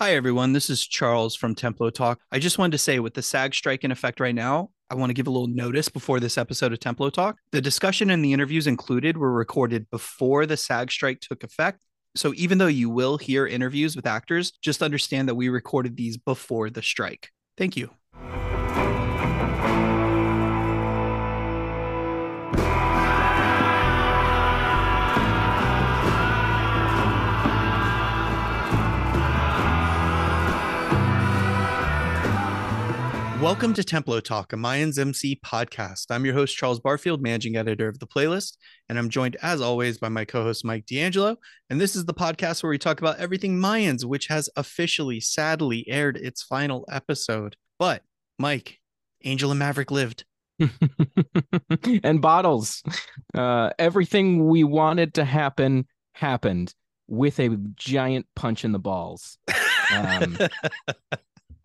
Hi, everyone. This is Charles from Templo Talk. I just wanted to say, with the SAG strike in effect right now, I want to give a little notice before this episode of Templo Talk. The discussion and the interviews included were recorded before the SAG strike took effect. So even though you will hear interviews with actors, just understand that we recorded these before the strike. Thank you. Welcome to Templo Talk, a Mayans MC podcast. I'm your host, Charles Barfield, managing editor of the playlist, and I'm joined, as always, by my co host, Mike D'Angelo. And this is the podcast where we talk about everything Mayans, which has officially, sadly, aired its final episode. But, Mike, Angel and Maverick lived. and bottles. Uh, everything we wanted to happen happened with a giant punch in the balls. Um,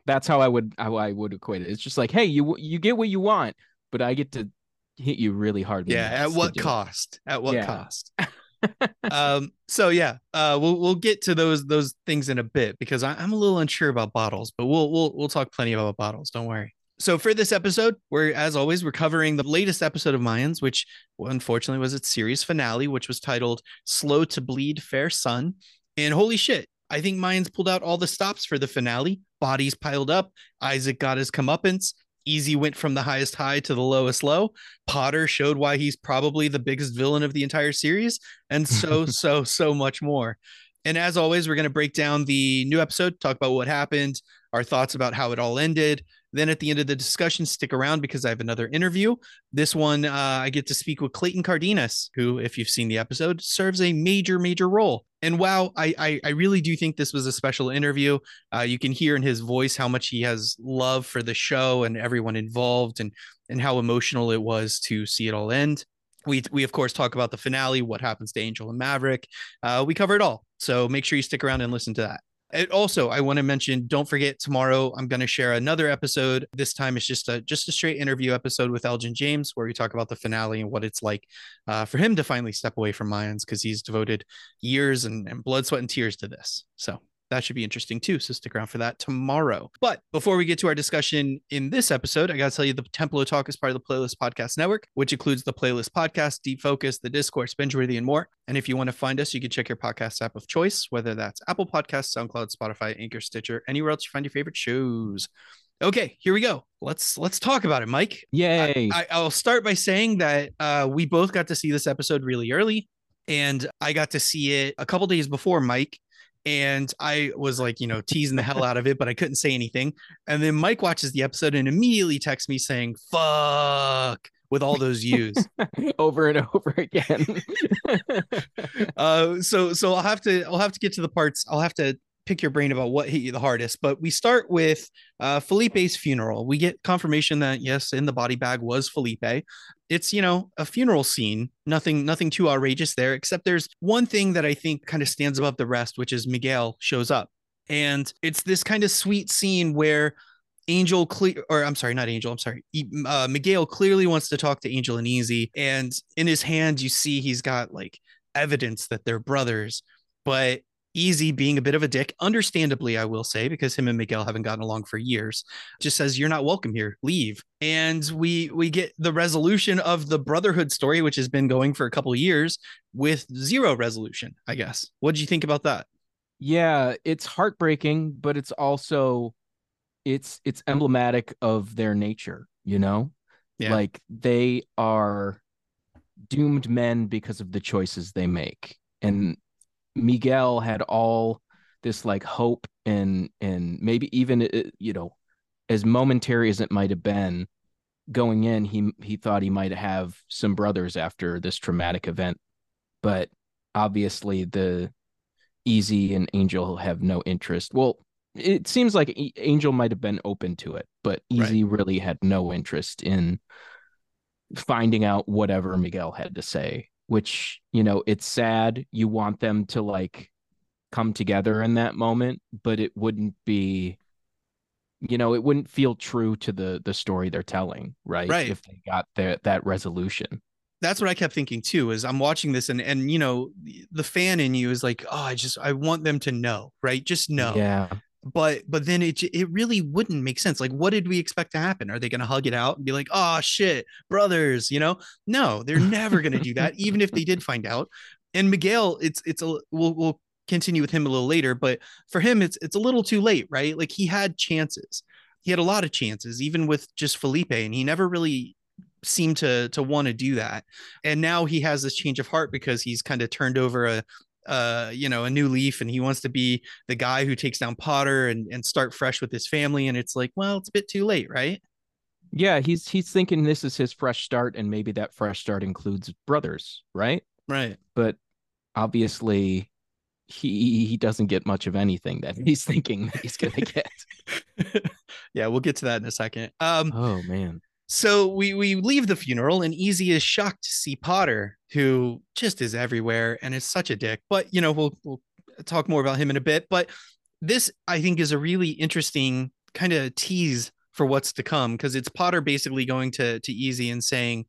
that's how I would how I would equate it. It's just like, hey, you you get what you want, but I get to hit you really hard. Yeah, at what cost? At what yeah. cost? um so yeah uh we'll we'll get to those those things in a bit because I, i'm a little unsure about bottles but we'll we'll we'll talk plenty about bottles don't worry so for this episode we're as always we're covering the latest episode of mayans which unfortunately was its series finale which was titled slow to bleed fair sun and holy shit I think Mayans pulled out all the stops for the finale. Bodies piled up. Isaac got his comeuppance. Easy went from the highest high to the lowest low. Potter showed why he's probably the biggest villain of the entire series, and so, so, so much more. And as always, we're going to break down the new episode, talk about what happened, our thoughts about how it all ended, then at the end of the discussion, stick around because I have another interview. This one, uh, I get to speak with Clayton Cardenas, who, if you've seen the episode, serves a major, major role. And wow, I, I, I really do think this was a special interview. Uh, you can hear in his voice how much he has love for the show and everyone involved, and and how emotional it was to see it all end. We, we of course talk about the finale, what happens to Angel and Maverick. Uh, we cover it all. So make sure you stick around and listen to that. And also, I want to mention, don't forget tomorrow I'm going to share another episode. This time it's just a just a straight interview episode with Elgin James, where we talk about the finale and what it's like uh, for him to finally step away from Mayans because he's devoted years and, and blood, sweat, and tears to this. So that should be interesting too. So stick around for that tomorrow. But before we get to our discussion in this episode, I got to tell you the Templo Talk is part of the Playlist Podcast Network, which includes the Playlist Podcast, Deep Focus, the Discourse, Bingeworthy, and more. And if you want to find us, you can check your podcast app of choice, whether that's Apple Podcasts, SoundCloud, Spotify, Anchor, Stitcher, anywhere else you find your favorite shows. Okay, here we go. Let's let's talk about it, Mike. Yay! I, will start by saying that uh, we both got to see this episode really early, and I got to see it a couple days before Mike and I was like, you know, teasing the hell out of it, but I couldn't say anything. And then Mike watches the episode and immediately texts me saying, fuck, with all those U's over and over again. uh, so so I'll have to I'll have to get to the parts. I'll have to pick your brain about what hit you the hardest. But we start with uh, Felipe's funeral. We get confirmation that yes, in the body bag was Felipe. It's you know a funeral scene. Nothing, nothing too outrageous there. Except there's one thing that I think kind of stands above the rest, which is Miguel shows up, and it's this kind of sweet scene where. Angel clear, or I'm sorry, not Angel. I'm sorry. Uh, Miguel clearly wants to talk to Angel and Easy, and in his hand you see he's got like evidence that they're brothers, but Easy being a bit of a dick, understandably, I will say, because him and Miguel haven't gotten along for years, just says, You're not welcome here, leave. And we we get the resolution of the brotherhood story, which has been going for a couple years with zero resolution, I guess. What do you think about that? Yeah, it's heartbreaking, but it's also it's it's emblematic of their nature, you know? Yeah. Like they are doomed men because of the choices they make. And Miguel had all this like hope and and maybe even uh, you know as momentary as it might have been going in he he thought he might have some brothers after this traumatic event. But obviously the easy and angel have no interest. Well it seems like angel might have been open to it but easy right. really had no interest in finding out whatever miguel had to say which you know it's sad you want them to like come together in that moment but it wouldn't be you know it wouldn't feel true to the the story they're telling right right. if they got their, that resolution. That's what i kept thinking too is i'm watching this and and you know the fan in you is like oh i just i want them to know right? Just know. Yeah but but then it it really wouldn't make sense like what did we expect to happen? Are they going to hug it out and be like oh shit brothers you know? No they're never going to do that even if they did find out. And miguel it's it's a we'll, we'll continue with him a little later but for him it's it's a little too late right? Like he had chances. He had a lot of chances even with just felipe and he never really seemed to to want to do that. And now he has this change of heart because he's kind of turned over a uh, you know, a new leaf and he wants to be the guy who takes down Potter and, and start fresh with his family. And it's like, well, it's a bit too late, right? Yeah, he's he's thinking this is his fresh start, and maybe that fresh start includes brothers, right? Right. But obviously he he doesn't get much of anything that he's thinking that he's gonna get. yeah, we'll get to that in a second. Um oh man. So we we leave the funeral, and Easy is shocked to see Potter, who just is everywhere and is such a dick. But you know, we'll we'll talk more about him in a bit. But this, I think, is a really interesting kind of tease for what's to come because it's Potter basically going to to Easy and saying,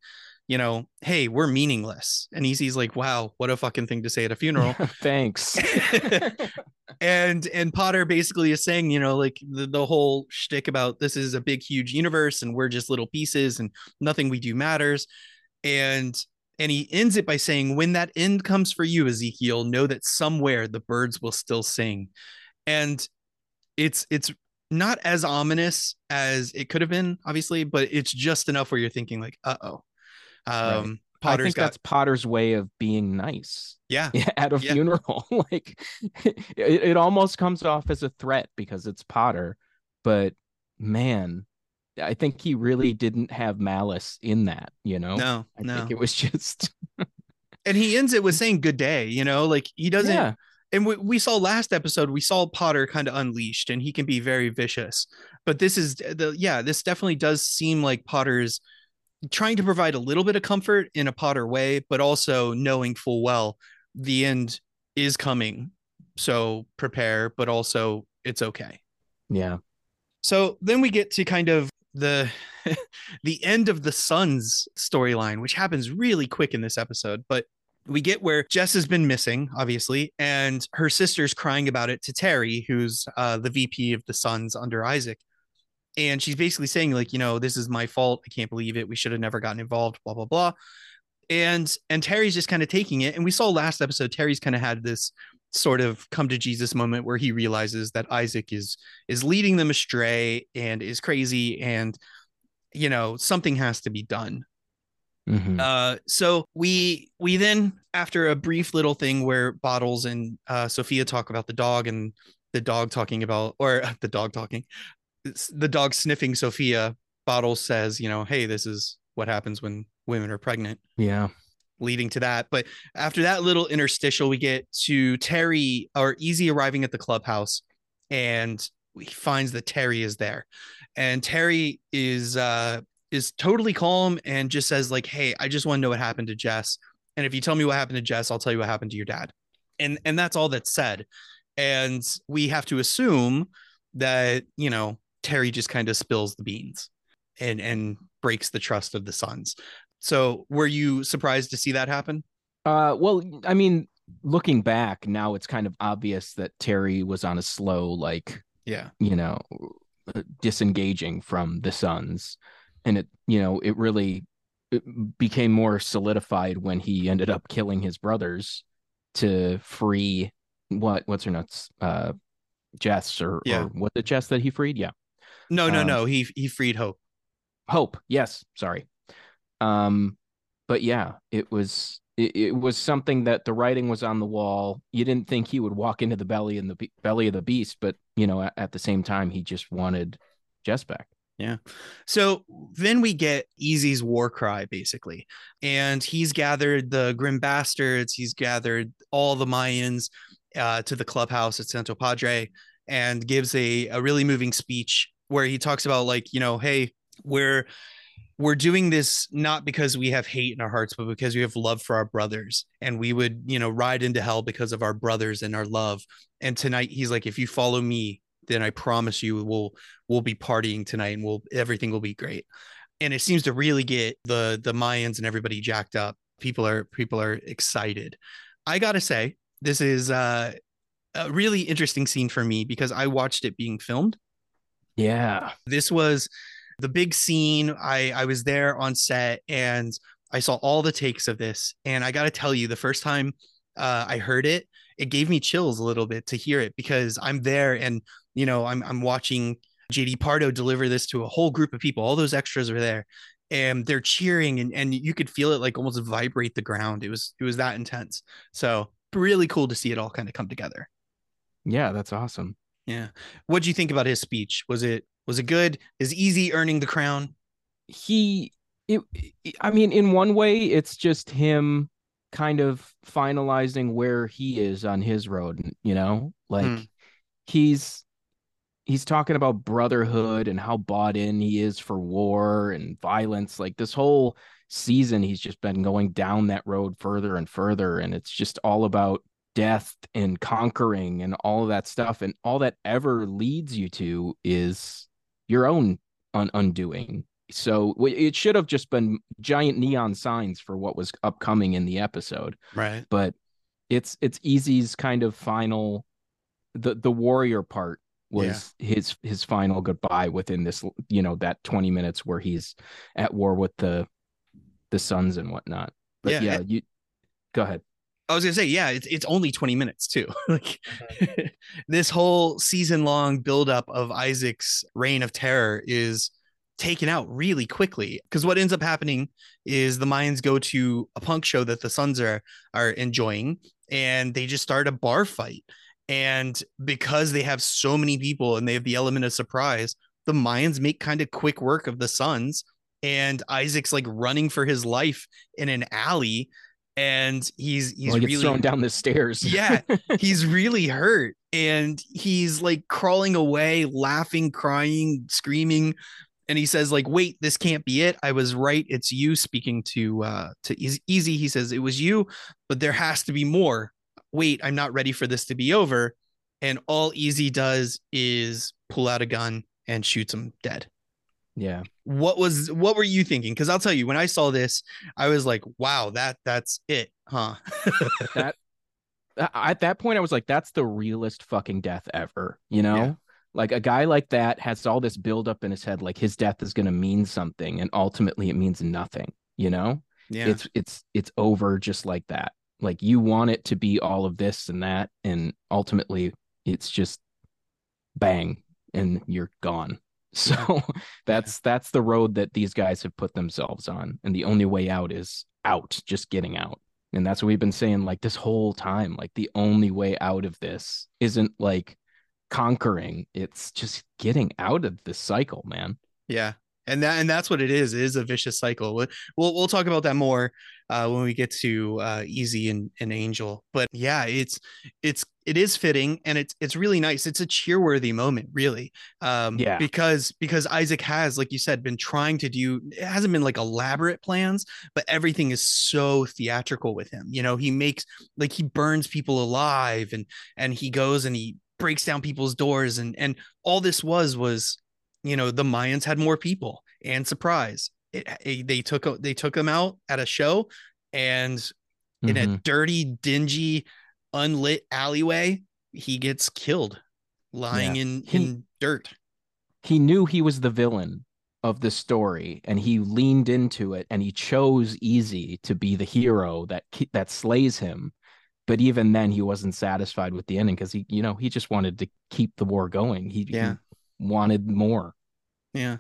you know, hey, we're meaningless. And Easy's like, wow, what a fucking thing to say at a funeral. Thanks. and and Potter basically is saying, you know, like the, the whole shtick about this is a big, huge universe and we're just little pieces and nothing we do matters. And and he ends it by saying, when that end comes for you, Ezekiel, know that somewhere the birds will still sing. And it's it's not as ominous as it could have been, obviously, but it's just enough where you're thinking, like, uh oh um, right. Potter's I think got... that's Potter's way of being nice. Yeah. At a yeah. funeral. like it, it almost comes off as a threat because it's Potter. But man, I think he really didn't have malice in that, you know? No, I no. think it was just And he ends it with saying good day, you know, like he doesn't yeah. and we, we saw last episode, we saw Potter kind of unleashed and he can be very vicious. But this is uh, the yeah, this definitely does seem like Potter's trying to provide a little bit of comfort in a Potter way, but also knowing full well the end is coming. So prepare, but also it's okay. Yeah. So then we get to kind of the the end of the Sons storyline, which happens really quick in this episode, but we get where Jess has been missing, obviously, and her sister's crying about it to Terry, who's uh, the VP of the Sons under Isaac. And she's basically saying like you know this is my fault. I can't believe it. We should have never gotten involved blah blah blah. And and terry's just kind of taking it. And we saw last episode terry's kind of had this sort of come to jesus moment where he realizes that isaac is is leading them astray and is crazy and you know something has to be done mm-hmm. uh so we we then after a brief little thing where bottles and uh sophia talk about the dog and the dog talking about or the dog talking the dog sniffing Sophia, Bottles says, you know, hey, this is what happens when women are pregnant. Yeah. Leading to that. But after that little interstitial, we get to Terry or Easy arriving at the clubhouse and he finds that Terry is there. And Terry is uh is totally calm and just says, like, hey, I just want to know what happened to Jess. And if you tell me what happened to Jess, I'll tell you what happened to your dad. And and that's all that's said. And we have to assume that, you know, Terry just kind of spills the beans and and breaks the trust of the Sons. So were you surprised to see that happen? Uh well, I mean, looking back, now it's kind of obvious that Terry was on a slow like yeah, you know, disengaging from the Sons. And it, you know, it really it became more solidified when he ended up killing his brothers to free what what's her nuts uh Jess or, yeah. or what the Jess that he freed? Yeah. No, no, um, no. He he freed Hope. Hope, yes. Sorry. Um, but yeah, it was it, it, was something that the writing was on the wall. You didn't think he would walk into the belly and the be- belly of the beast, but you know, at, at the same time, he just wanted Jess back. Yeah. So then we get Easy's war cry, basically. And he's gathered the Grim Bastards, he's gathered all the Mayans uh, to the clubhouse at Santo Padre and gives a, a really moving speech where he talks about like you know hey we're we're doing this not because we have hate in our hearts but because we have love for our brothers. And we would you know ride into hell because of our brothers and our love. And tonight he's like if you follow me then i promise you we'll we'll be partying tonight and we'll everything will be great. And it seems to really get the the mayans and everybody jacked up. People are people are excited. I gotta say this is uh a really interesting scene for me because I watched it being filmed. Yeah. This was the big scene. I I was there on set and I saw all the takes of this and I got to tell you the first time uh, I heard it, it gave me chills a little bit to hear it because I'm there and you know, I'm I'm watching JD Pardo deliver this to a whole group of people. All those extras are there and they're cheering and, and you could feel it like almost vibrate the ground. It was it was that intense. So really cool to see it all kind of come together. Yeah, that's awesome. Yeah. What do you think about his speech? Was it was it good? Is Easy earning the crown? He it, I mean, in one way, it's just him kind of finalizing where he is on his road, you know? Like hmm. he's he's talking about brotherhood and how bought in he is for war and violence. Like this whole season, he's just been going down that road further and further. And it's just all about death and conquering and all of that stuff. And all that ever leads you to is your own un- undoing. So it should have just been giant neon signs for what was upcoming in the episode. Right. But it's it's Easy's kind of final the the warrior part was yeah. his his final goodbye within this you know that 20 minutes where he's at war with the the sons and whatnot but yeah, yeah you go ahead I was gonna say, yeah, it's it's only 20 minutes too. like mm-hmm. this whole season long buildup of Isaac's reign of terror is taken out really quickly. Because what ends up happening is the Mayans go to a punk show that the Sons are are enjoying, and they just start a bar fight. And because they have so many people and they have the element of surprise, the Mayans make kind of quick work of the Sons. And Isaac's like running for his life in an alley. And he's he's well, he really thrown down the stairs. yeah, he's really hurt. And he's like crawling away, laughing, crying, screaming. And he says, like, wait, this can't be it. I was right. It's you speaking to uh to Easy. He says, it was you, but there has to be more wait, I'm not ready for this to be over. And all Easy does is pull out a gun and shoots him dead. Yeah. What was what were you thinking? Because I'll tell you, when I saw this, I was like, wow, that that's it, huh? that at that point, I was like, that's the realest fucking death ever, you know? Yeah. Like a guy like that has all this build up in his head, like his death is gonna mean something, and ultimately it means nothing, you know? Yeah. It's it's it's over just like that. Like you want it to be all of this and that, and ultimately it's just bang and you're gone. So that's that's the road that these guys have put themselves on. And the only way out is out, just getting out. And that's what we've been saying like this whole time. Like the only way out of this isn't like conquering, it's just getting out of this cycle, man. Yeah and that and that's what it is. It is a vicious cycle. We'll we'll, talk about that more uh, when we get to uh, Easy and, and Angel. But yeah, it's it's it is fitting and it's it's really nice. It's a cheerworthy moment, really. Um, yeah. Because because Isaac has, like you said, been trying to do. It hasn't been like elaborate plans, but everything is so theatrical with him. You know, he makes like he burns people alive and and he goes and he breaks down people's doors and and all this was was you know the Mayans had more people and surprise it, it, they took they took them out at a show and mm-hmm. in a mm-hmm. dirty dingy unlit alleyway he gets killed lying yeah. in he, in dirt he knew he was the villain of the story and he leaned into it and he chose easy to be the hero that that slays him but even then he wasn't satisfied with the ending because he you know he just wanted to keep the war going he, yeah. he wanted more yeah.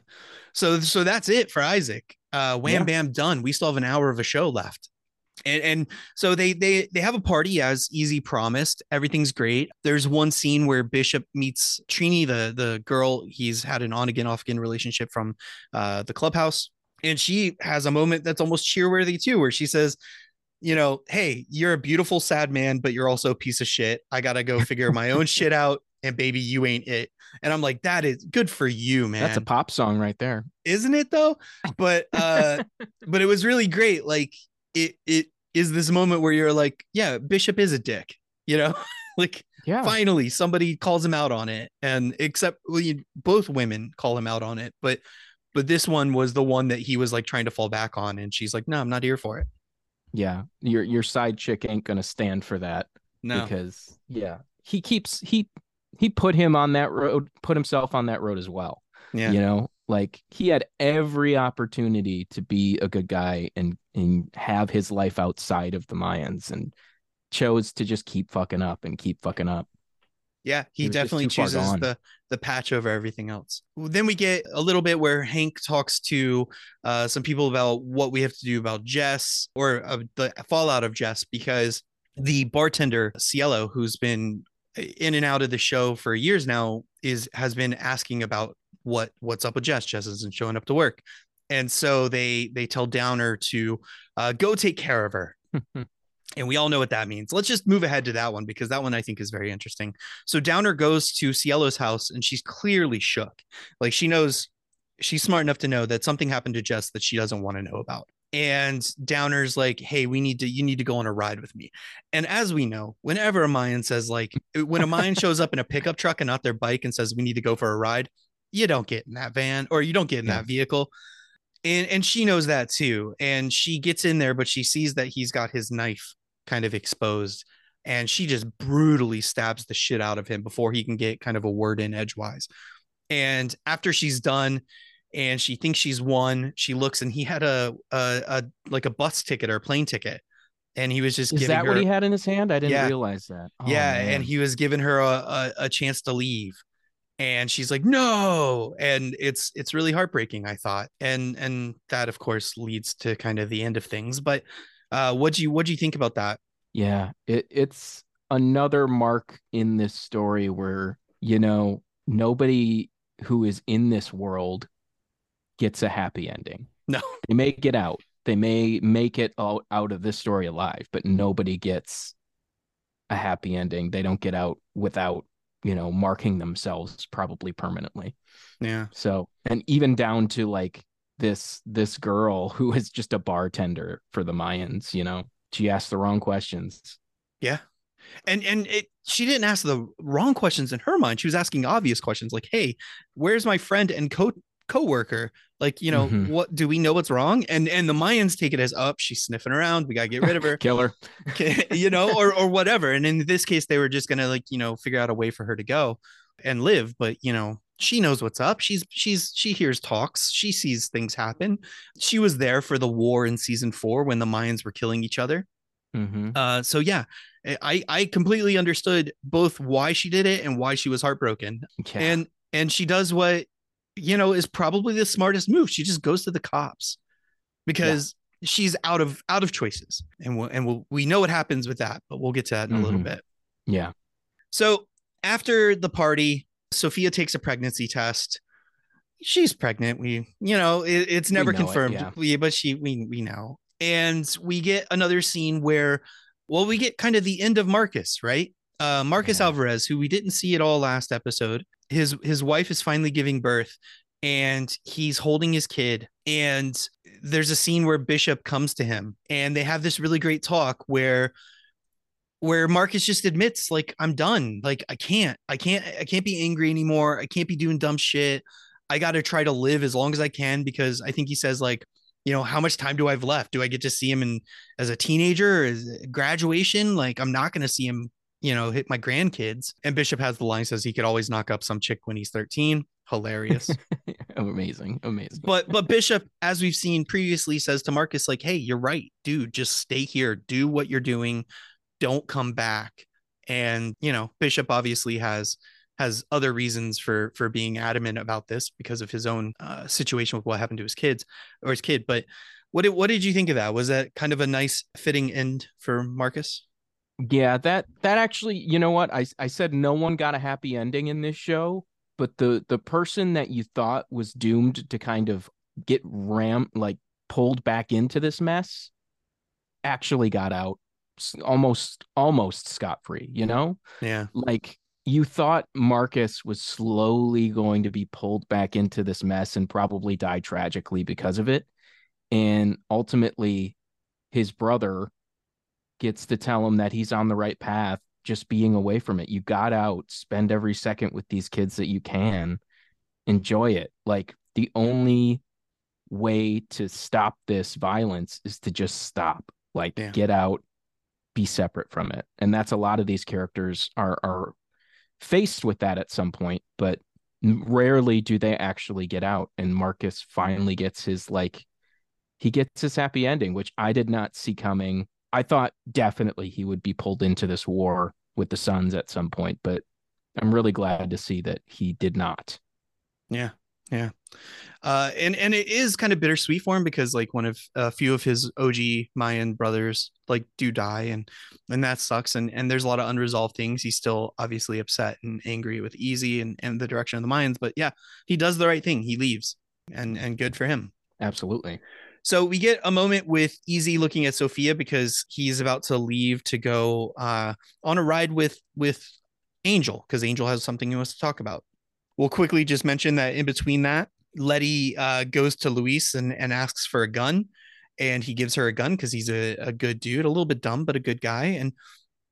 So so that's it for Isaac. Uh wham yeah. bam done. We still have an hour of a show left. And and so they they they have a party as Easy promised. Everything's great. There's one scene where Bishop meets Trini, the the girl he's had an on again off again relationship from uh the clubhouse, and she has a moment that's almost cheerworthy too, where she says, you know, hey, you're a beautiful sad man, but you're also a piece of shit. I gotta go figure my own shit out, and baby, you ain't it. And I'm like, that is good for you, man. That's a pop song right there. Isn't it though? But uh but it was really great. Like it it is this moment where you're like, yeah, Bishop is a dick, you know? like yeah. finally somebody calls him out on it. And except well, you, both women call him out on it, but but this one was the one that he was like trying to fall back on and she's like, "No, I'm not here for it." Yeah. Your your side chick ain't to stand for that. No. Because yeah, he keeps he he put him on that road, put himself on that road as well. Yeah. You know, like he had every opportunity to be a good guy and and have his life outside of the Mayans and chose to just keep fucking up and keep fucking up. Yeah, he, he definitely chooses the the patch over everything else. Then we get a little bit where Hank talks to uh, some people about what we have to do about Jess or uh, the fallout of Jess because the bartender Cielo, who's been in and out of the show for years now, is has been asking about what what's up with Jess. Jess isn't showing up to work, and so they they tell Downer to uh, go take care of her. and we all know what that means. Let's just move ahead to that one because that one I think is very interesting. So Downer goes to Cielo's house and she's clearly shook. Like she knows she's smart enough to know that something happened to Jess that she doesn't want to know about. And Downer's like, "Hey, we need to you need to go on a ride with me." And as we know, whenever a Mayan says like when a Mayan shows up in a pickup truck and not their bike and says we need to go for a ride, you don't get in that van or you don't get in yeah. that vehicle. And and she knows that too. And she gets in there, but she sees that he's got his knife kind of exposed and she just brutally stabs the shit out of him before he can get kind of a word in edgewise. And after she's done and she thinks she's won, she looks and he had a a, a like a bus ticket or a plane ticket. And he was just Is that her, what he had in his hand? I didn't yeah, realize that. Oh, yeah, man. and he was giving her a, a, a chance to leave and she's like no and it's it's really heartbreaking i thought and and that of course leads to kind of the end of things but uh, what do you what do you think about that? Yeah, it, it's another mark in this story where you know nobody who is in this world gets a happy ending. No, they may get out. They may make it out, out of this story alive, but nobody gets a happy ending. They don't get out without, you know, marking themselves probably permanently. Yeah. So, and even down to like this this girl who is just a bartender for the Mayans, you know. She asked the wrong questions. Yeah. And and it she didn't ask the wrong questions in her mind. She was asking obvious questions like, "Hey, where's my friend and co co-worker? Like, you know, mm-hmm. what do we know what's wrong?" And and the Mayans take it as up, oh, she's sniffing around, we got to get rid of her. Kill her. you know, or or whatever. And in this case they were just to like, you know, figure out a way for her to go and live, but you know, she knows what's up. She's she's she hears talks. She sees things happen. She was there for the war in season four when the Mayans were killing each other. Mm-hmm. Uh, so yeah, I I completely understood both why she did it and why she was heartbroken. Yeah. And and she does what you know is probably the smartest move. She just goes to the cops because yeah. she's out of out of choices, and we'll, and we'll, we know what happens with that, but we'll get to that in mm-hmm. a little mm-hmm. bit. Yeah. So after the party, Sophia takes a pregnancy test. She's pregnant. We, you know, it, it's never confirmed, it, yeah. but she, we, we know. And we get another scene where, well, we get kind of the end of Marcus, right? Uh, Marcus yeah. Alvarez, who we didn't see at all last episode. His his wife is finally giving birth, and he's holding his kid. And there's a scene where Bishop comes to him, and they have this really great talk where where Marcus just admits like I'm done. Like I can't. I can't I can't be angry anymore. I can't be doing dumb shit. I got to try to live as long as I can because I think he says like, you know, how much time do I have left? Do I get to see him in as a teenager, as graduation? Like I'm not to see him, you know, hit my grandkids. And Bishop has the line says he could always knock up some chick when he's 13. Hilarious. amazing. Amazing. But but Bishop, as we've seen previously, says to Marcus, like, hey, you're right, dude. Just stay here. Do what you're doing don't come back and you know bishop obviously has has other reasons for for being adamant about this because of his own uh, situation with what happened to his kids or his kid but what did what did you think of that was that kind of a nice fitting end for marcus yeah that that actually you know what i i said no one got a happy ending in this show but the the person that you thought was doomed to kind of get ram like pulled back into this mess actually got out almost almost scot free, you know? Yeah. Like you thought Marcus was slowly going to be pulled back into this mess and probably die tragically because of it. And ultimately, his brother gets to tell him that he's on the right path, just being away from it. You got out, spend every second with these kids that you can, enjoy it. Like the only way to stop this violence is to just stop, like yeah. get out, be separate from it. And that's a lot of these characters are are faced with that at some point, but rarely do they actually get out. And Marcus finally gets his like he gets his happy ending, which I did not see coming. I thought definitely he would be pulled into this war with the Sons at some point, but I'm really glad to see that he did not. Yeah. Yeah. Uh, and and it is kind of bittersweet for him because like one of a few of his OG Mayan brothers like do die and and that sucks and and there's a lot of unresolved things. He's still obviously upset and angry with Easy and and the direction of the Mayans, but yeah, he does the right thing. He leaves and and good for him. Absolutely. So we get a moment with Easy looking at Sophia because he's about to leave to go uh, on a ride with with Angel because Angel has something he wants to talk about. We'll quickly just mention that in between that, Letty uh, goes to Luis and, and asks for a gun, and he gives her a gun because he's a, a good dude, a little bit dumb, but a good guy. And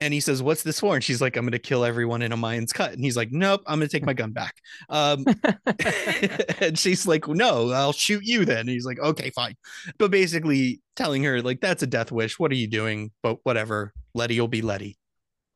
and he says, "What's this for?" And she's like, "I'm going to kill everyone in a Mayan's cut." And he's like, "Nope, I'm going to take my gun back." Um, and she's like, "No, I'll shoot you then." And he's like, "Okay, fine," but basically telling her like, "That's a death wish. What are you doing?" But whatever, Letty will be Letty.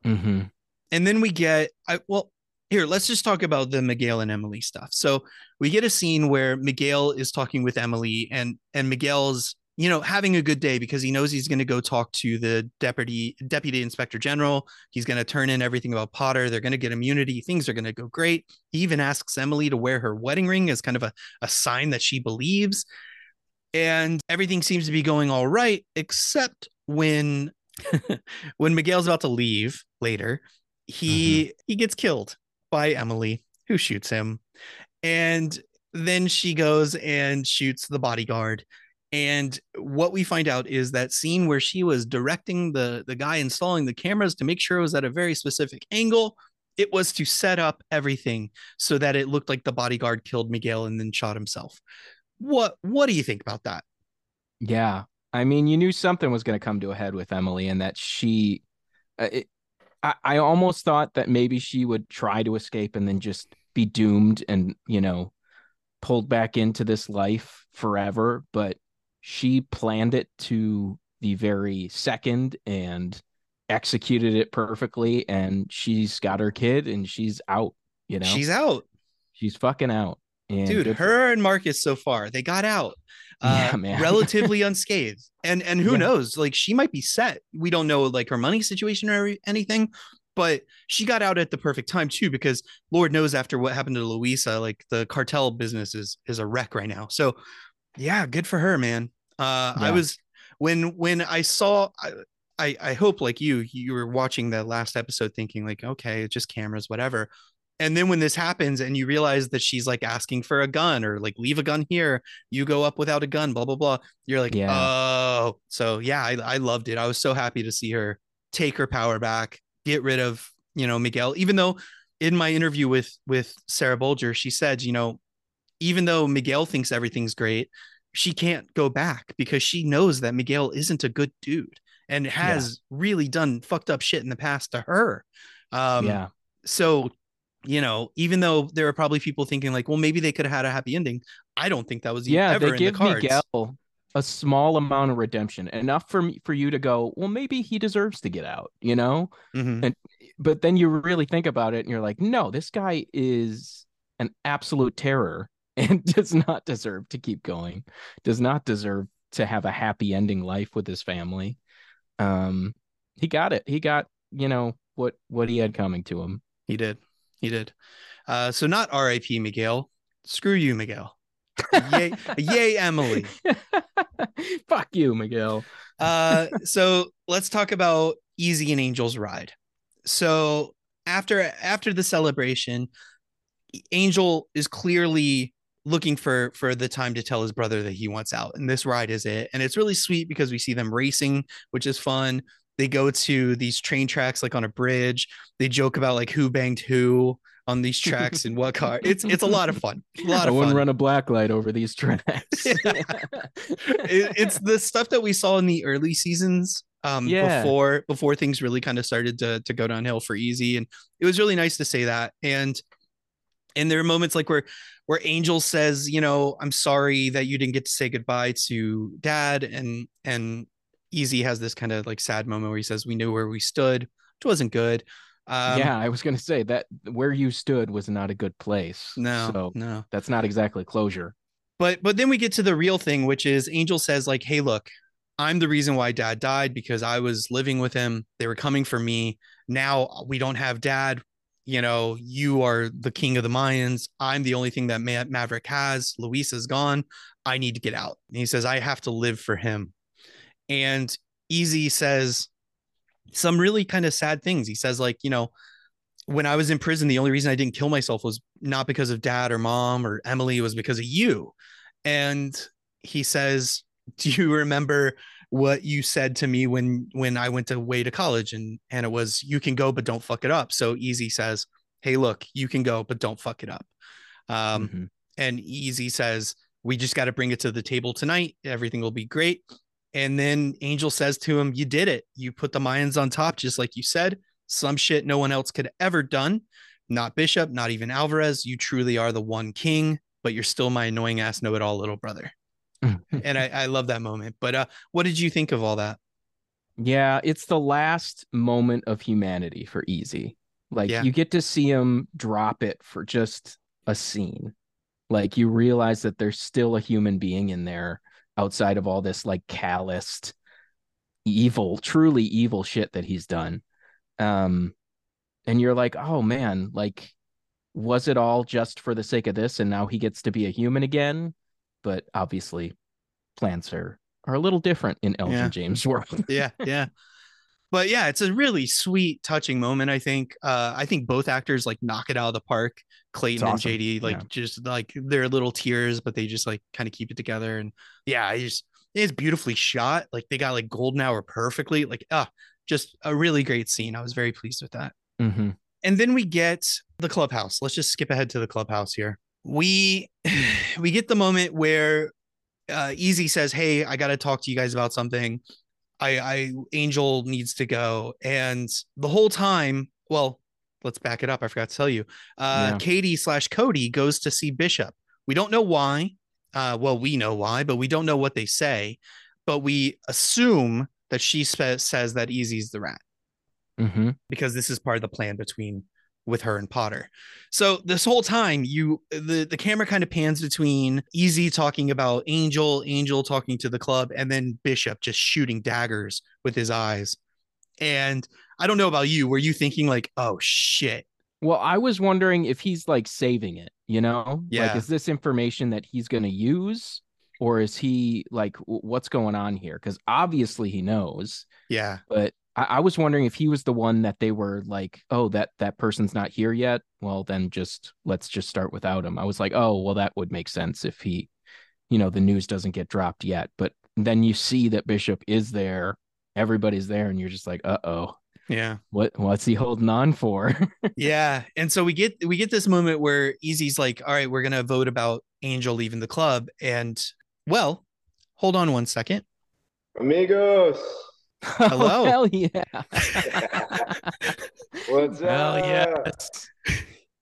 Mm-hmm. And then we get, I well, here, let's just talk about the Miguel and Emily stuff. So we get a scene where Miguel is talking with Emily and and Miguel's, you know, having a good day because he knows he's going to go talk to the deputy deputy inspector general. He's going to turn in everything about Potter. They're going to get immunity. Things are going to go great. He even asks Emily to wear her wedding ring as kind of a, a sign that she believes. And everything seems to be going all right, except when when Miguel's about to leave later, he mm-hmm. he gets killed by Emily, who shoots him. And then she goes and shoots the bodyguard. And what we find out is that scene where she was directing the, the guy installing the cameras to make sure it was at a very specific angle. It was to set up everything so that it looked like the bodyguard killed Miguel and then shot himself. What what do you think about that? Yeah. I mean, you knew something was going to come to a head with Emily and that she uh, it, I, I almost thought that maybe she would try to escape and then just be doomed and, you know, pulled back into this life forever. But she planned it to the very second and executed it perfectly. And she's got her kid and she's out, you know, she's out. She's fucking out. And Dude, her and Marcus so far, they got out uh, yeah, relatively unscathed. And and who yeah. knows, like she might be set. We don't know like her money situation or anything, but she got out at the perfect time too because Lord knows after what happened to louisa like the cartel business is is a wreck right now. So yeah, good for her, man. Uh, yeah. I was when when I saw. I, I, I hope like you you were watching the last episode thinking like okay it's just cameras whatever and then when this happens and you realize that she's like asking for a gun or like leave a gun here you go up without a gun blah blah blah you're like yeah. oh so yeah I, I loved it i was so happy to see her take her power back get rid of you know miguel even though in my interview with with sarah bolger she said you know even though miguel thinks everything's great she can't go back because she knows that miguel isn't a good dude and has yeah. really done fucked up shit in the past to her um yeah so you know, even though there are probably people thinking like, well, maybe they could have had a happy ending. I don't think that was yeah. Ever they give the Miguel a small amount of redemption, enough for me for you to go, well, maybe he deserves to get out, you know. Mm-hmm. And but then you really think about it, and you're like, no, this guy is an absolute terror and does not deserve to keep going. Does not deserve to have a happy ending life with his family. Um, he got it. He got you know what what he had coming to him. He did. He did. Uh, so not R.I.P. Miguel. Screw you, Miguel. yay, yay, Emily. Fuck you, Miguel. uh, so let's talk about Easy and Angel's ride. So after after the celebration, Angel is clearly looking for for the time to tell his brother that he wants out and this ride is it and it's really sweet because we see them racing which is fun they go to these train tracks like on a bridge they joke about like who banged who on these tracks and what car it's it's a lot of fun a lot of fun. I wouldn't fun. run a black light over these tracks yeah. it, it's the stuff that we saw in the early seasons um yeah. before before things really kind of started to to go downhill for easy and it was really nice to say that and and there are moments like where where angel says you know i'm sorry that you didn't get to say goodbye to dad and and Easy has this kind of like sad moment where he says, We knew where we stood, which wasn't good. Um, yeah, I was going to say that where you stood was not a good place. No, so no, that's not exactly closure. But but then we get to the real thing, which is Angel says like, "Hey, look, I'm the reason why Dad died because I was living with him. They were coming for me. Now we don't have Dad. You know, you are the king of the Mayans. I'm the only thing that Ma- Maverick has. Luis is gone. I need to get out." And he says, "I have to live for him." And Easy says, some really kind of sad things. He says, like, you know, when I was in prison, the only reason I didn't kill myself was not because of dad or mom or Emily, it was because of you. And he says, Do you remember what you said to me when when I went away to college? And and it was you can go, but don't fuck it up. So Easy says, Hey, look, you can go, but don't fuck it up. Um, mm-hmm. and Easy says, We just got to bring it to the table tonight. Everything will be great. And then Angel says to him, You did it. You put the Mayans on top, just like you said. Some shit no one else could ever done. Not Bishop, not even Alvarez. You truly are the one king, but you're still my annoying ass know it all little brother. and I, I love that moment. But uh, what did you think of all that? Yeah, it's the last moment of humanity for Easy. Like yeah. you get to see him drop it for just a scene. Like you realize that there's still a human being in there outside of all this like calloused evil truly evil shit that he's done um and you're like oh man like was it all just for the sake of this and now he gets to be a human again but obviously plants are are a little different in elgin yeah. james world yeah yeah. But yeah it's a really sweet touching moment i think. Uh i think both actors like knock it out of the park. Clayton awesome. and jd like yeah. just like they're little tears but they just like kind of keep it together. And yeah i just it's beautifully shot. Like they got like golden hour perfectly. Like ah just a really great scene. I was very pleased with that. Mm-hmm. and then we get the clubhouse. Let's just skip ahead to the clubhouse here we we get the moment where uh, easy says hey i got to talk to you guys about something I, I Angel needs to go, and the whole time, well, let's back it up. I forgot to tell you. Uh, yeah. Katie slash Cody goes to see Bishop. We don't know why. Uh, well, we know why, but we don't know what they say. But we assume that she spe- says that Easy's the rat mm-hmm. because this is part of the plan between with her and Potter. So this whole time, you the the camera kind of pans between Easy talking about Angel, Angel talking to the club, and then Bishop just shooting daggers with his eyes. And I don't know about you. Were you thinking like, oh shit? Well, I was wondering if he's like saving it, you know? Yeah. Like, is this information that he's going to use? Or is he like, what's going on here? Because obviously he knows. Yeah. But I, I was wondering if he was the one that they were like, oh, that that person's not here yet. Well, then just let's just start without him. I was like, oh, well, that would make sense if he, you know, the news doesn't get dropped yet. But then you see that Bishop is there, everybody's there, and you're just like, uh oh. Yeah. What what's he holding on for? yeah. And so we get we get this moment where Easy's like, all right, we're gonna vote about Angel leaving the club. And well, hold on one second. Amigos. Hello. Oh, hell yeah. What's up? hell up? yes.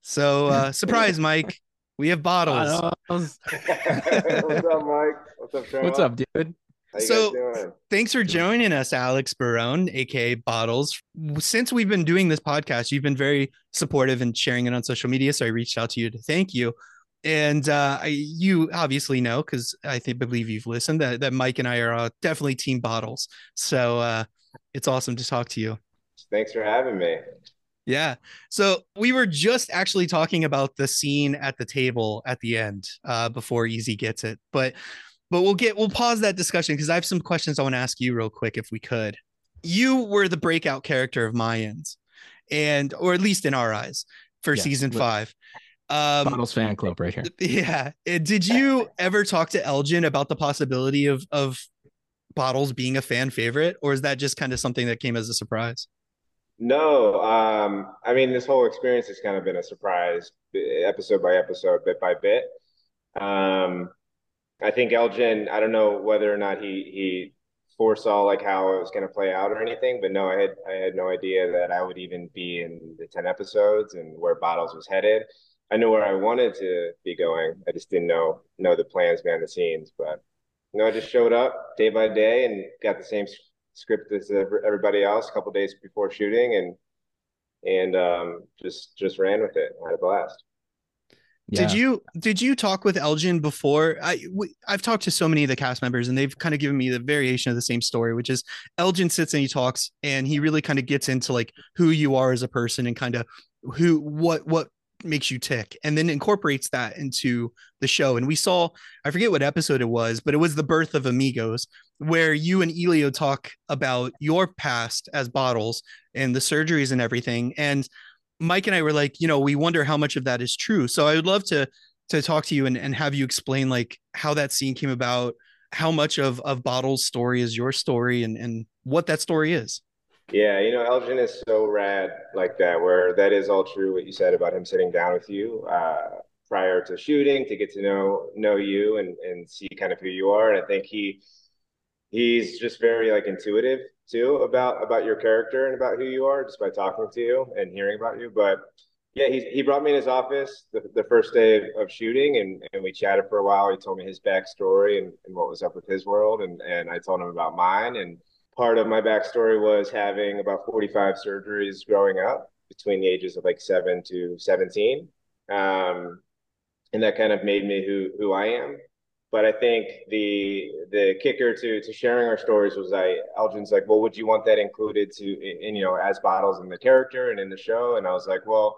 So uh surprise, Mike. We have bottles. What's up, Mike? What's up, Trevor? What's up, dude? so thanks for joining us, Alex Barone, aka Bottles. Since we've been doing this podcast, you've been very supportive and sharing it on social media. So I reached out to you to thank you and uh, you obviously know because I think believe you've listened that, that Mike and I are uh, definitely team bottles. So uh, it's awesome to talk to you. Thanks for having me. Yeah. So we were just actually talking about the scene at the table at the end uh, before Easy gets it, but but we'll get we'll pause that discussion because I have some questions I want to ask you real quick if we could. You were the breakout character of Mayans, and or at least in our eyes for yeah, season five. Um, Bottles fan club right here. Yeah. Did you ever talk to Elgin about the possibility of of Bottles being a fan favorite, or is that just kind of something that came as a surprise? No, um, I mean this whole experience has kind of been a surprise, episode by episode, bit by bit. Um, I think Elgin. I don't know whether or not he he foresaw like how it was going to play out or anything, but no, I had I had no idea that I would even be in the ten episodes and where Bottles was headed. I knew where I wanted to be going. I just didn't know know the plans behind the scenes. But you know, I just showed up day by day and got the same script as everybody else a couple days before shooting and and um, just just ran with it. I had a blast. Yeah. Did you did you talk with Elgin before? I we, I've talked to so many of the cast members, and they've kind of given me the variation of the same story, which is Elgin sits and he talks, and he really kind of gets into like who you are as a person and kind of who what what makes you tick and then incorporates that into the show. And we saw i forget what episode it was but it was the birth of amigos where you and elio talk about your past as bottles and the surgeries and everything. And mike and i were like you know we wonder how much of that is true. So i would love to to talk to you and, and have you explain like how that scene came about how much of of bottles story is your story and and what that story is yeah, you know, Elgin is so rad like that, where that is all true what you said about him sitting down with you uh, prior to shooting to get to know know you and and see kind of who you are. And I think he he's just very like intuitive too about about your character and about who you are just by talking to you and hearing about you. But yeah, he he brought me in his office the, the first day of, of shooting and, and we chatted for a while. He told me his backstory and, and what was up with his world and and I told him about mine and part of my backstory was having about 45 surgeries growing up between the ages of like seven to 17. Um, and that kind of made me who, who I am. But I think the the kicker to to sharing our stories was I Elgin's like, well, would you want that included to in, in you know as bottles in the character and in the show? And I was like, well,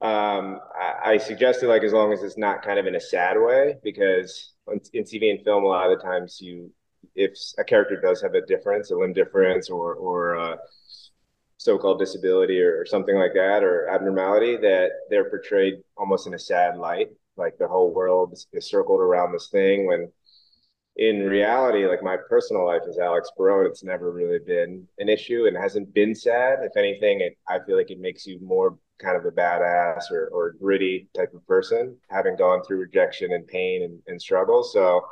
um, I, I, suggested like as long as it's not kind of in a sad way because in TV and film a lot of the times you if a character does have a difference, a limb difference, or or uh, so-called disability or, or, something like that, or abnormality, that they're portrayed almost in a sad light, like the whole world is, is circled around this thing. When in reality, like my personal life as Alex Barone, it's never really been an issue and hasn't been sad. If anything, it, I feel like it makes you more kind of a badass or, or gritty type of person, having gone through rejection and pain and, and struggle. So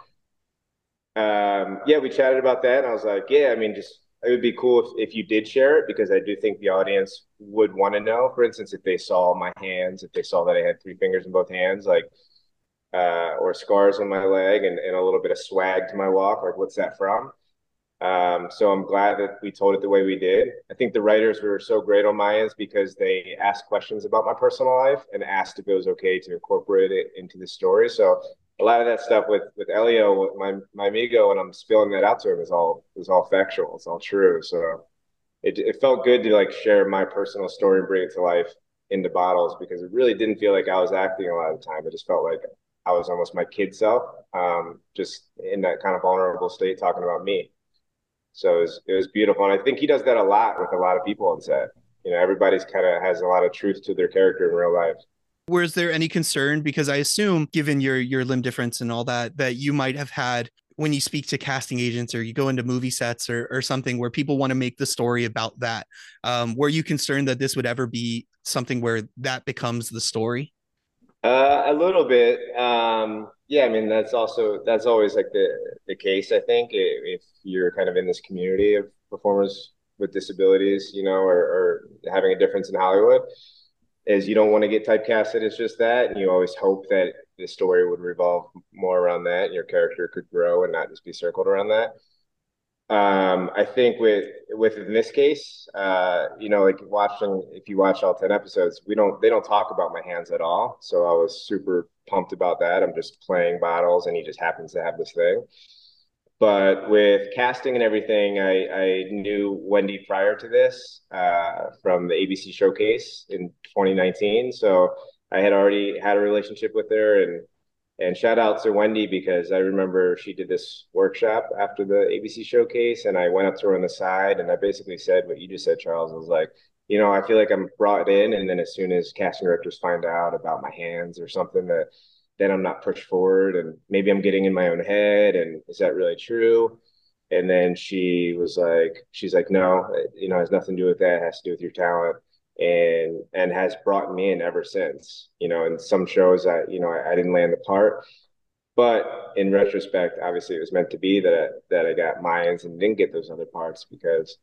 um, yeah, we chatted about that. And I was like, yeah, I mean, just it would be cool if, if you did share it because I do think the audience would want to know. For instance, if they saw my hands, if they saw that I had three fingers in both hands, like, uh, or scars on my leg and, and a little bit of swag to my walk, like, what's that from? Um, so I'm glad that we told it the way we did. I think the writers were so great on my ends because they asked questions about my personal life and asked if it was okay to incorporate it into the story. So a lot of that stuff with with Elio, my my amigo, when I'm spilling that out to him is all is all factual. It's all true. So it it felt good to like share my personal story and bring it to life into bottles because it really didn't feel like I was acting a lot of the time. It just felt like I was almost my kid self, um, just in that kind of vulnerable state, talking about me. So it was, it was beautiful, and I think he does that a lot with a lot of people on set. You know, everybody's kind of has a lot of truth to their character in real life. Was there any concern? Because I assume, given your your limb difference and all that, that you might have had when you speak to casting agents or you go into movie sets or, or something where people want to make the story about that. Um, were you concerned that this would ever be something where that becomes the story? Uh, a little bit. Um, yeah, I mean that's also that's always like the the case. I think if you're kind of in this community of performers with disabilities, you know, or, or having a difference in Hollywood is you don't want to get typecasted as just that, and you always hope that the story would revolve more around that, your character could grow and not just be circled around that. Um, I think with with in this case, uh, you know, like watching if you watch all ten episodes, we don't they don't talk about my hands at all. So I was super pumped about that. I'm just playing bottles, and he just happens to have this thing. But with casting and everything, I, I knew Wendy prior to this uh, from the ABC Showcase in 2019. So I had already had a relationship with her, and and shout out to Wendy because I remember she did this workshop after the ABC Showcase, and I went up to her on the side, and I basically said what you just said, Charles. I was like, you know, I feel like I'm brought in, and then as soon as casting directors find out about my hands or something that then I'm not pushed forward and maybe I'm getting in my own head and is that really true? And then she was like, she's like, no, you know, has nothing to do with that. It has to do with your talent and and has brought me in ever since. You know, in some shows I, you know, I, I didn't land the part. But in retrospect, obviously it was meant to be that that I got Mayans and didn't get those other parts because,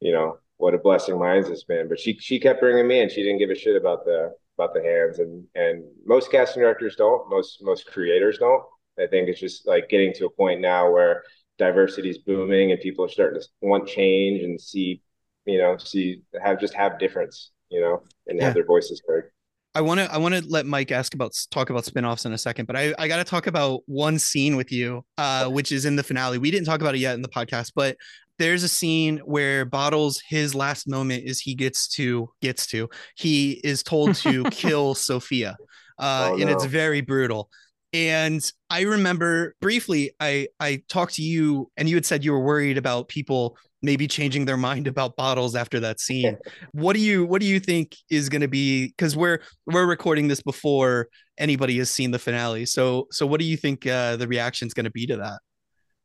you know, what a blessing Mayans has been. But she she kept bringing me in. She didn't give a shit about the about the hands and and most casting directors don't most most creators don't i think it's just like getting to a point now where diversity is booming and people are starting to want change and see, you know, see have just have difference, you know, and yeah. have their voices heard. I want to I want to let Mike ask about talk about spinoffs in a second, but I I got to talk about one scene with you, uh, which is in the finale. We didn't talk about it yet in the podcast, but there's a scene where Bottles his last moment is he gets to gets to he is told to kill Sophia, uh, oh, no. and it's very brutal. And I remember briefly, I I talked to you, and you had said you were worried about people maybe changing their mind about bottles after that scene. what do you what do you think is going to be? Because we're we're recording this before anybody has seen the finale. So so what do you think uh, the reaction is going to be to that?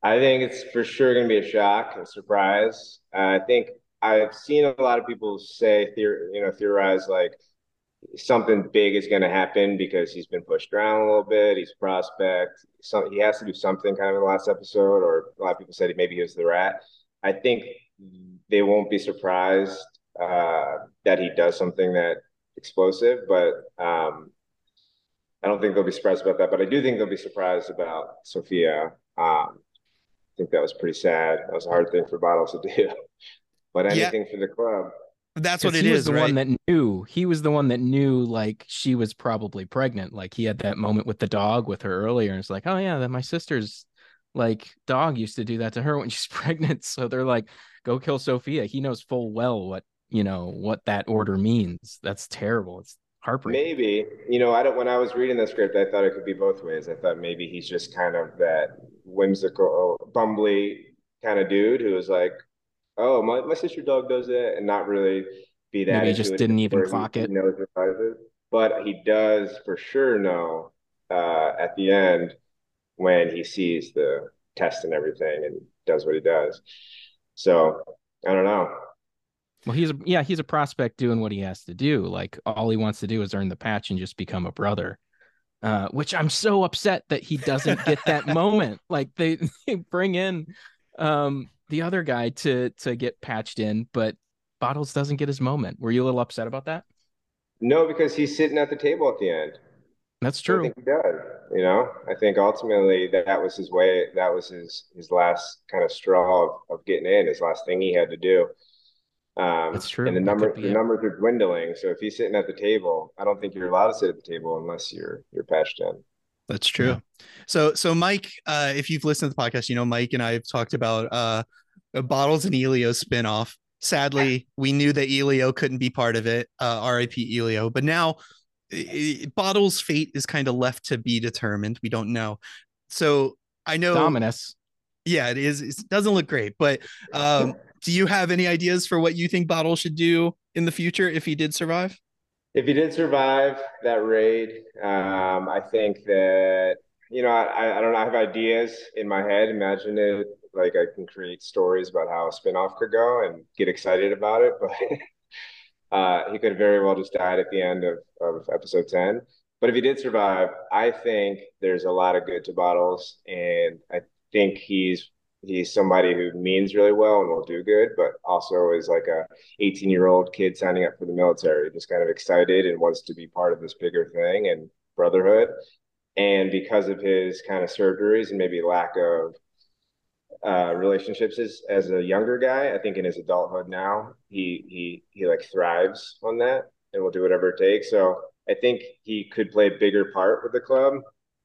I think it's for sure going to be a shock, a surprise. Uh, I think I've seen a lot of people say, theor- you know, theorize like something big is going to happen because he's been pushed around a little bit. He's a prospect. So he has to do something kind of in the last episode, or a lot of people said he maybe he was the rat. I think they won't be surprised uh, that he does something that explosive, but um, I don't think they'll be surprised about that. But I do think they'll be surprised about Sophia. Um, think that was pretty sad. That was a hard thing for Bottles to do. but anything yeah. for the club. That's what it he is. was the right? one that knew. He was the one that knew like she was probably pregnant. Like he had that moment with the dog with her earlier, and it's like, oh yeah, that my sister's like dog used to do that to her when she's pregnant. So they're like, go kill Sophia. He knows full well what you know what that order means. That's terrible. It's heartbreaking. Maybe you know, I don't. When I was reading the script, I thought it could be both ways. I thought maybe he's just kind of that whimsical, bumbly kind of dude who was like, oh, my, my sister dog does it, and not really be that. Maybe he just didn't even clock it. Knows it. But he does for sure know uh, at the end when he sees the test and everything and does what he does. So I don't know. Well, he's a, yeah, he's a prospect doing what he has to do. Like all he wants to do is earn the patch and just become a brother. Uh, which I'm so upset that he doesn't get that moment. Like they, they bring in um the other guy to to get patched in, but Bottles doesn't get his moment. Were you a little upset about that? No, because he's sitting at the table at the end. That's true. I think he does. You know, I think ultimately that, that was his way. That was his his last kind of straw of, of getting in. His last thing he had to do. Um, That's true. And the number the it. numbers are dwindling. So if he's sitting at the table, I don't think you're allowed to sit at the table unless you're you're patched in. That's true. Yeah. So so Mike, uh, if you've listened to the podcast, you know Mike and I have talked about uh, Bottles and Elio spinoff. Sadly, we knew that Elio couldn't be part of it. Uh, RIP Elio. But now it, Bottles' fate is kind of left to be determined. We don't know. So I know Dominus. Yeah, it is. It doesn't look great, but um, do you have any ideas for what you think Bottle should do in the future if he did survive? If he did survive that raid, um, I think that you know I, I don't know. I have ideas in my head. Imagine it like I can create stories about how a spinoff could go and get excited about it, but uh, he could very well just died at the end of, of episode 10. But if he did survive, I think there's a lot of good to Bottles, and I think he's he's somebody who means really well and will do good, but also is like a 18 year old kid signing up for the military, just kind of excited and wants to be part of this bigger thing and brotherhood. And because of his kind of surgeries and maybe lack of uh, relationships as, as a younger guy. I think in his adulthood now, he he he like thrives on that and will do whatever it takes. So I think he could play a bigger part with the club,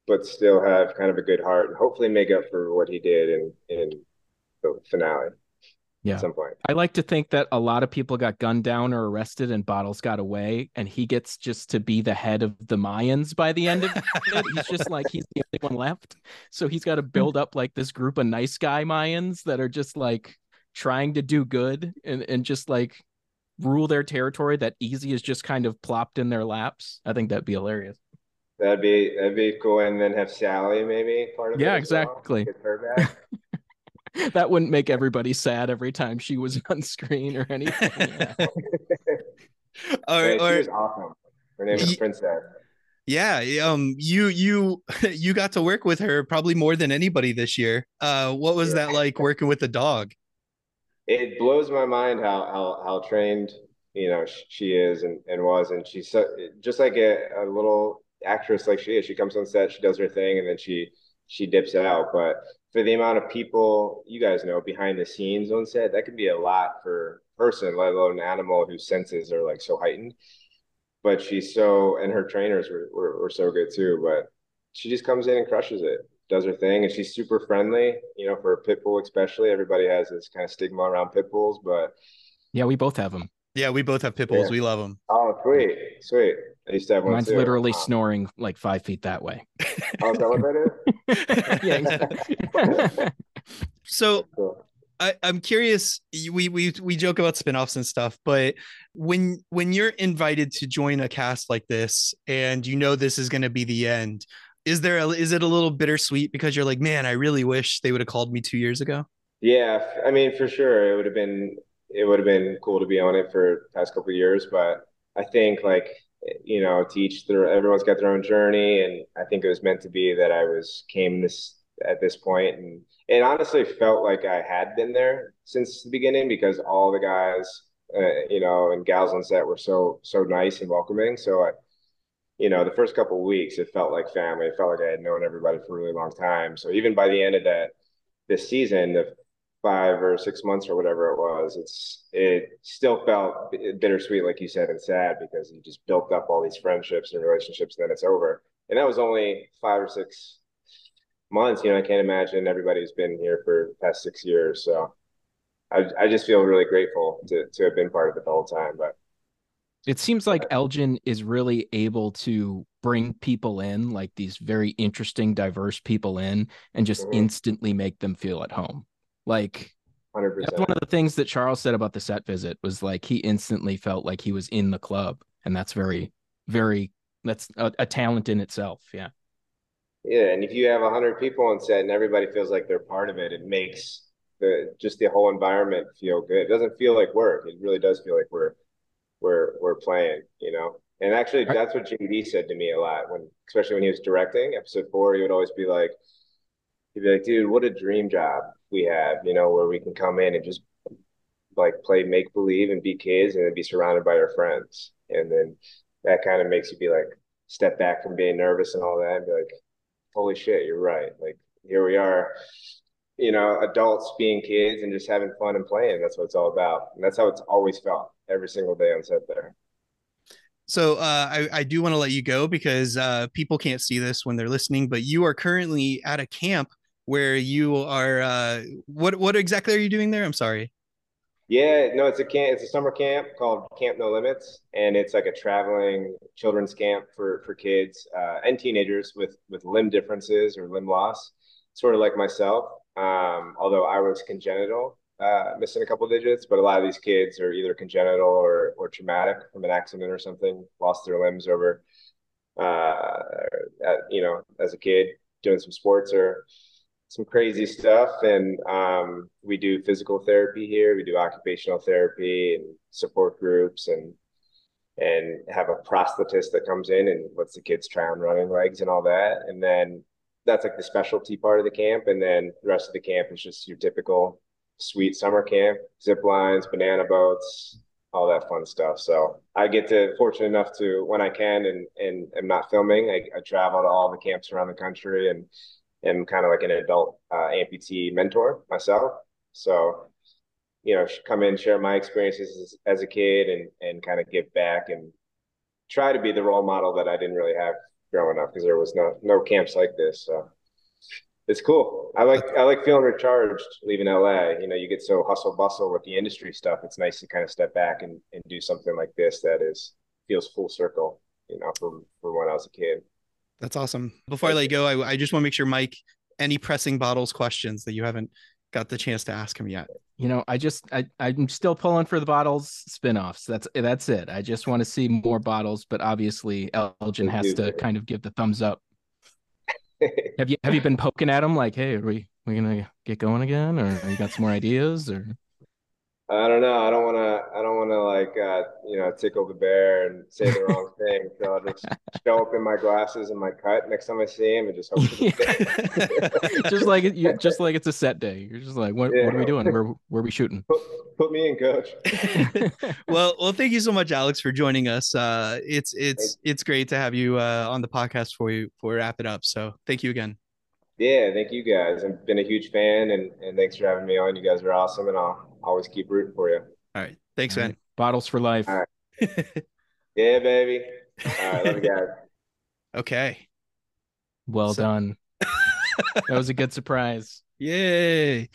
but still have kind of a good heart and hopefully make up for what he did in in the finale yeah. at some point. I like to think that a lot of people got gunned down or arrested and Bottles got away, and he gets just to be the head of the Mayans by the end of it. he's just like he's the only one left. So he's got to hmm. build up like this group of nice guy Mayans that are just like trying to do good and, and just like rule their territory that easy is just kind of plopped in their laps. I think that'd be hilarious. That'd be that'd be cool, and then have Sally maybe part of yeah, exactly. Well. that wouldn't make everybody sad every time she was on screen or anything. Yeah. or, yeah, she was awesome. Her name is Princess. Yeah, um, you you you got to work with her probably more than anybody this year. Uh, what was yeah. that like working with the dog? It blows my mind how how how trained you know she is and, and was, and she's so, just like a, a little actress like she is. She comes on set, she does her thing, and then she she dips out. But for the amount of people you guys know behind the scenes on set, that could be a lot for a person, let alone an animal whose senses are like so heightened. But she's so, and her trainers were, were, were so good too. But she just comes in and crushes it, does her thing, and she's super friendly. You know, for a pit bull especially, everybody has this kind of stigma around pit bulls, but yeah, we both have them. Yeah, we both have pit bulls. Yeah. We love them. Oh, sweet, sweet. I used to have one Mine's too. literally wow. snoring like five feet that way. oh, is that what that is? yeah, exactly. so cool. I, I'm curious. We we we joke about spinoffs and stuff, but when when you're invited to join a cast like this, and you know this is going to be the end, is there a, is it a little bittersweet because you're like, man, I really wish they would have called me two years ago. Yeah, I mean, for sure, it would have been it would have been cool to be on it for the past couple years. But I think like you know, to each their everyone's got their own journey, and I think it was meant to be that I was came this at this point, and it honestly felt like I had been there since the beginning because all the guys, uh, you know, and gals on set were so so nice and welcoming. So I, you know, the first couple weeks, it felt like family. It felt like I had known everybody for a really long time. So even by the end of that this season, the five or six months or whatever it was, it's it still felt bittersweet, like you said, and sad because you just built up all these friendships and relationships, and then it's over. And that was only five or six months. You know, I can't imagine everybody's been here for the past six years. So I I just feel really grateful to to have been part of it the whole time. But it seems like Elgin is really able to bring people in, like these very interesting, diverse people in, and just mm-hmm. instantly make them feel at home. Like 100%. one of the things that Charles said about the set visit was like he instantly felt like he was in the club, and that's very, very that's a, a talent in itself. Yeah. Yeah, and if you have hundred people on set and everybody feels like they're part of it, it makes the just the whole environment feel good. It doesn't feel like work. It really does feel like we're we're we're playing, you know. And actually, that's what JD said to me a lot when, especially when he was directing episode four. He would always be like, he'd be like, dude, what a dream job we have, you know, where we can come in and just like play make believe and be kids and then be surrounded by our friends. And then that kind of makes you be like, step back from being nervous and all that and be like, holy shit, you're right. Like, here we are, you know, adults being kids and just having fun and playing. That's what it's all about. And that's how it's always felt every single day on set there. So uh, I, I do want to let you go because uh, people can't see this when they're listening, but you are currently at a camp where you are uh, what what exactly are you doing there? I'm sorry. Yeah no it's a camp it's a summer camp called camp no limits and it's like a traveling children's camp for for kids uh, and teenagers with with limb differences or limb loss sort of like myself. Um, although i was congenital uh, missing a couple digits but a lot of these kids are either congenital or or traumatic from an accident or something lost their limbs over uh, at, you know as a kid doing some sports or some crazy stuff. And um, we do physical therapy here. We do occupational therapy and support groups and and have a prosthetist that comes in and lets the kids try on running legs and all that. And then that's like the specialty part of the camp. And then the rest of the camp is just your typical sweet summer camp, zip lines, banana boats, all that fun stuff. So I get to fortunate enough to when I can and and am not filming, I, I travel to all the camps around the country and am kind of like an adult uh, amputee mentor myself. So, you know, come in, share my experiences as, as a kid, and and kind of give back and try to be the role model that I didn't really have growing up because there was no no camps like this. So it's cool. I like I like feeling recharged leaving LA. You know, you get so hustle bustle with the industry stuff. It's nice to kind of step back and, and do something like this that is feels full circle. You know, from from when I was a kid. That's awesome. Before I let you go, I, I just want to make sure, Mike, any pressing bottles questions that you haven't got the chance to ask him yet. You know, I just I I'm still pulling for the bottles spinoffs. That's that's it. I just want to see more bottles, but obviously Elgin has to kind of give the thumbs up. have you have you been poking at him like, hey, are we we gonna get going again, or you got some more ideas, or? I don't know. I don't want to. I don't want to like uh, you know tickle the bear and say the wrong thing. So I'll just show up in my glasses and my cut next time I see him, and just hope. just like it, just like it's a set day. You're just like, what, yeah. what are we doing? Where where are we shooting? Put, put me in, coach. well, well, thank you so much, Alex, for joining us. Uh, it's it's it's great to have you uh, on the podcast for you for wrap it up. So thank you again. Yeah, thank you guys. I've been a huge fan, and and thanks for having me on. You guys are awesome, and I'll always keep rooting for you. All right, thanks, man. Right. Bottles for life. All right. yeah, baby. All right, love you guys. Okay. Well so- done. that was a good surprise. Yay.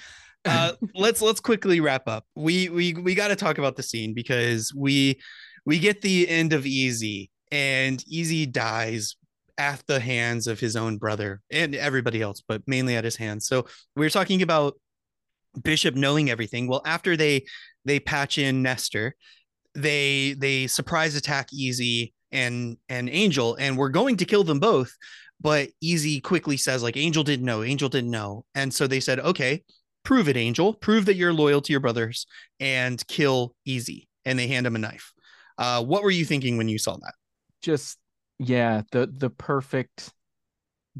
Uh, let's let's quickly wrap up. We we we got to talk about the scene because we we get the end of Easy and Easy dies at the hands of his own brother and everybody else, but mainly at his hands. So we are talking about Bishop knowing everything. Well, after they they patch in Nestor, they they surprise attack Easy and and Angel, and we're going to kill them both. But Easy quickly says, like, Angel didn't know, Angel didn't know. And so they said, okay, prove it, Angel. Prove that you're loyal to your brothers and kill Easy. And they hand him a knife. Uh, what were you thinking when you saw that? Just yeah, the the perfect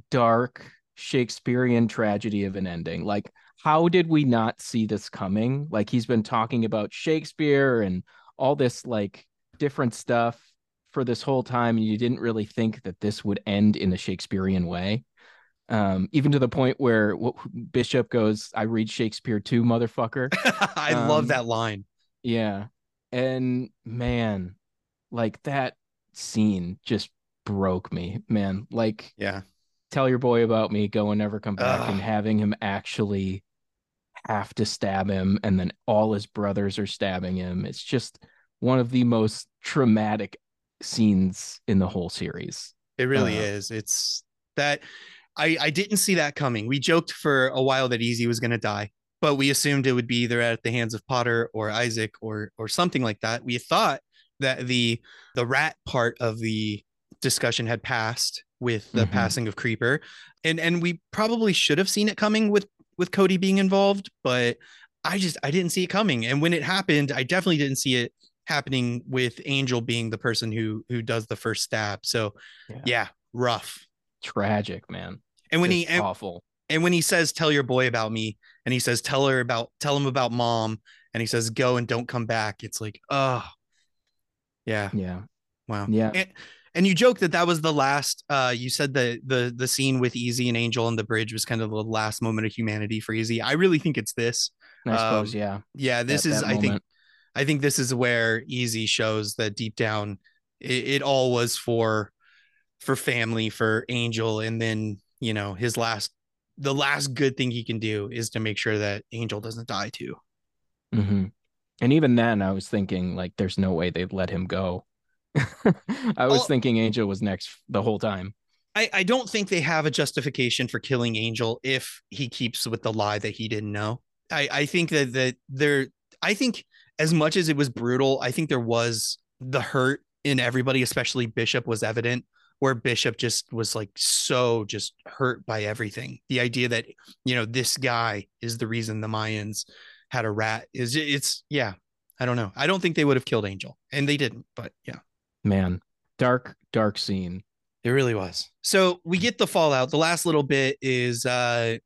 dark Shakespearean tragedy of an ending. Like, how did we not see this coming? Like he's been talking about Shakespeare and all this like different stuff for this whole time, and you didn't really think that this would end in a Shakespearean way. Um, even to the point where Bishop goes, "I read Shakespeare too, motherfucker." I um, love that line. Yeah, and man, like that scene just broke me, man. Like, yeah, tell your boy about me, go and never come back, Ugh. and having him actually have to stab him, and then all his brothers are stabbing him. It's just one of the most traumatic scenes in the whole series. It really uh, is. It's that I I didn't see that coming. We joked for a while that Easy was going to die, but we assumed it would be either at the hands of Potter or Isaac or or something like that. We thought that the the rat part of the discussion had passed with the mm-hmm. passing of Creeper, and and we probably should have seen it coming with with Cody being involved, but I just I didn't see it coming. And when it happened, I definitely didn't see it happening with Angel being the person who who does the first stab. So yeah, yeah rough, tragic, man. And when just he and, awful. And when he says, "Tell your boy about me," and he says, "Tell her about tell him about mom," and he says, "Go and don't come back," it's like, oh, yeah, yeah, wow, yeah. And, and you joke that that was the last. Uh, you said the the the scene with Easy and Angel on the bridge was kind of the last moment of humanity for Easy. I really think it's this. I suppose, um, yeah, yeah. This is, I think, I think this is where Easy shows that deep down, it, it all was for, for family, for Angel, and then you know his last, the last good thing he can do is to make sure that Angel doesn't die too. Mm-hmm. And even then, I was thinking like, there's no way they'd let him go I was thinking Angel was next the whole time. I, I don't think they have a justification for killing Angel if he keeps with the lie that he didn't know. I, I think that that there I think as much as it was brutal, I think there was the hurt in everybody, especially Bishop was evident where Bishop just was like so just hurt by everything. The idea that, you know, this guy is the reason the Mayans had a rat is it's yeah, I don't know. I don't think they would have killed Angel and they didn't, but yeah man dark dark scene. It really was. So we get the fallout. The last little bit is uh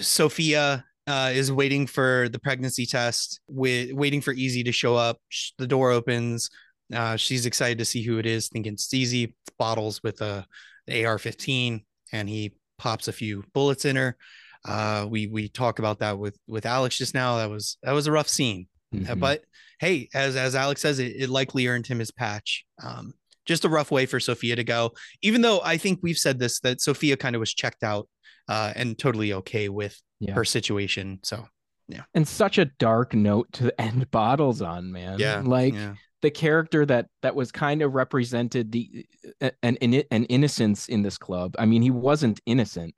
sophia uh, is waiting for the pregnancy test with waiting for easy to show up. The door opens. Uh, she's excited to see who it is thinking it's easy bottles with a ar-15 and he pops a few bullets in her. Uh, we we talk about that with with alex just now. That was that was a rough scene mm-hmm. but hey, as as Alex says, it, it likely earned him his patch. Um, just a rough way for Sophia to go. Even though I think we've said this that Sophia kind of was checked out uh, and totally okay with yeah. her situation. So yeah, and such a dark note to end bottles on, man. Yeah, like. Yeah. The character that that was kind of represented the an, an an innocence in this club. I mean, he wasn't innocent,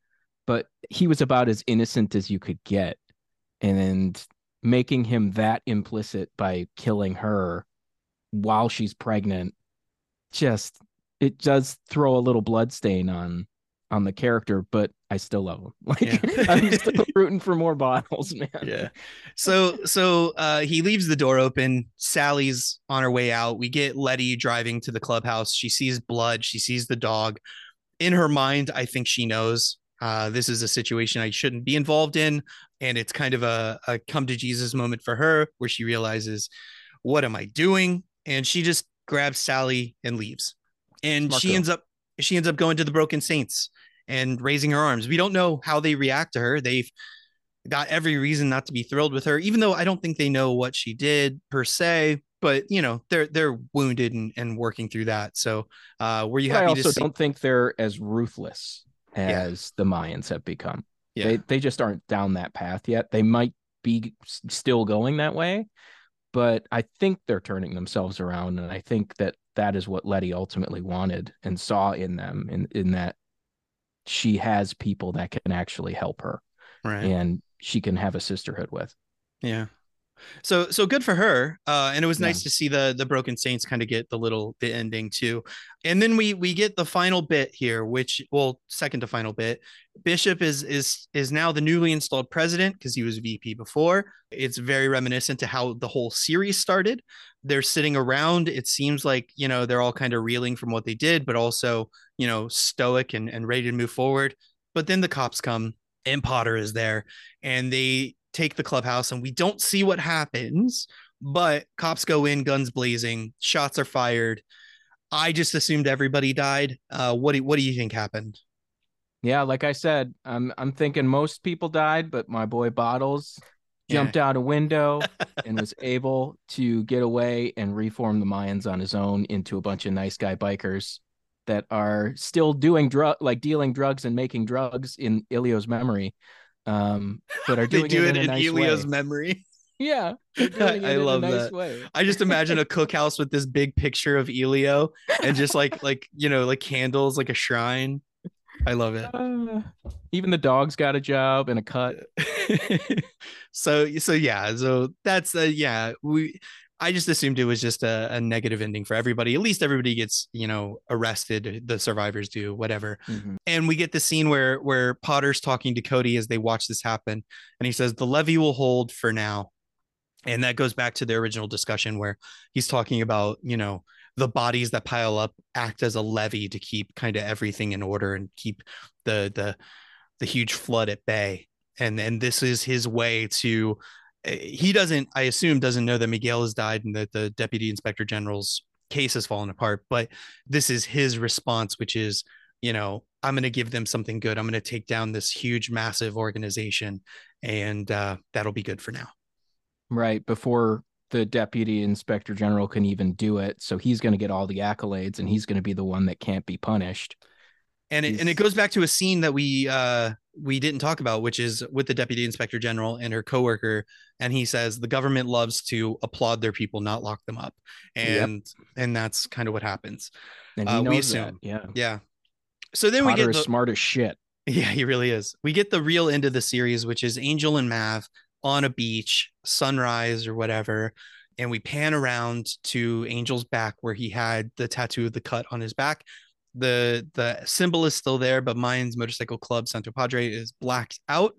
but he was about as innocent as you could get. And making him that implicit by killing her while she's pregnant just it does throw a little blood stain on on the character but i still love him. Like yeah. i'm still rooting for more bottles man. Yeah. So so uh he leaves the door open. Sally's on her way out. We get letty driving to the clubhouse. She sees blood. She sees the dog. In her mind i think she knows uh, this is a situation I shouldn't be involved in. And it's kind of a, a come to Jesus moment for her where she realizes, what am I doing? And she just grabs Sally and leaves. And Smart she ends up she ends up going to the Broken Saints. and raising her arms. We don't know how they react to her. They've got every reason not to be thrilled with her, even though I don't think they know what she did per se. But you know they're they're wounded and, and working through that. So uh, were you happy? I also see- don't think they're as ruthless as yeah. the Mayans have become. Yeah. They they just aren't down that path yet. They might be still going that way, but I think they're turning themselves around, and I think that that is what Letty ultimately wanted and saw in them, in in that she has people that can actually help her, right? And she can have a sisterhood with. Yeah. So so good for her. Uh, and it was yeah. nice to see the the Broken Saints kind of get the little the ending too. And then we we get the final bit here, which well, second to final bit. Bishop is is is now the newly installed president because he was VP before. It's very reminiscent to how the whole series started. They're sitting around. It seems like you know they're all kind of reeling from what they did, but also you know stoic and and ready to move forward. But then the cops come and Potter is there, and they take the clubhouse, and we don't see what happens. But cops go in, guns blazing, shots are fired. I just assumed everybody died. Uh, what do what do you think happened? Yeah, like I said, I'm I'm thinking most people died, but my boy Bottles jumped yeah. out a window and was able to get away and reform the Mayans on his own into a bunch of nice guy bikers that are still doing drug like dealing drugs and making drugs in Elio's memory. Um, but are doing do it, in, in nice Elio's way. memory. Yeah, I, I love nice that. Way. I just imagine a cookhouse with this big picture of Elio and just like like you know like candles like a shrine. I love it. Uh, even the dog's got a job and a cut. so so yeah, so that's uh, yeah we I just assumed it was just a, a, negative ending for everybody. At least everybody gets, you know, arrested. The survivors do, whatever. Mm-hmm. And we get the scene where where Potter's talking to Cody as they watch this happen, and he says the levee will hold for now. And that goes back to the original discussion where he's talking about, you know, the bodies that pile up act as a levee to keep kind of everything in order and keep the the the huge flood at bay. And and this is his way to he doesn't, I assume, doesn't know that Miguel has died and that the deputy inspector general's case has fallen apart. But this is his response, which is, you know, I'm going to give them something good. I'm going to take down this huge, massive organization, and uh, that'll be good for now. Right before the deputy inspector general can even do it, so he's going to get all the accolades, and he's going to be the one that can't be punished. And it, and it goes back to a scene that we uh, we didn't talk about, which is with the deputy inspector general and her coworker, and he says the government loves to applaud their people, not lock them up, and yep. and that's kind of what happens. And uh, we assume, that. yeah, yeah. So then Potter we get the, smart as shit. Yeah, he really is. We get the real end of the series, which is Angel and Mav on a beach, sunrise or whatever, and we pan around to Angel's back where he had the tattoo of the cut on his back the the symbol is still there, but Mayans Motorcycle Club Santo Padre is blacked out,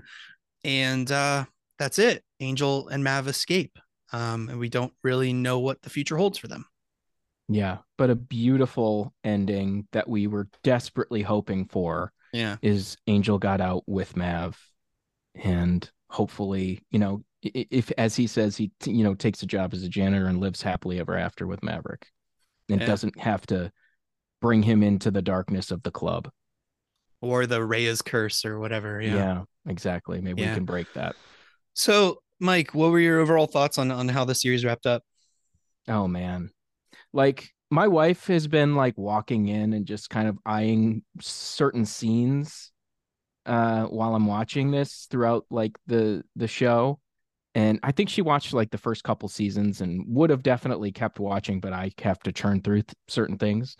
and uh, that's it. Angel and Mav escape, um, and we don't really know what the future holds for them. Yeah, but a beautiful ending that we were desperately hoping for. Yeah, is Angel got out with Mav, and hopefully, you know, if as he says, he you know takes a job as a janitor and lives happily ever after with Maverick, and yeah. doesn't have to bring him into the darkness of the club or the Reyes curse or whatever. Yeah, yeah exactly. Maybe yeah. we can break that. So, Mike, what were your overall thoughts on on how the series wrapped up? Oh man, like my wife has been like walking in and just kind of eyeing certain scenes uh while I'm watching this throughout like the the show and I think she watched like the first couple seasons and would have definitely kept watching but I have to churn through th- certain things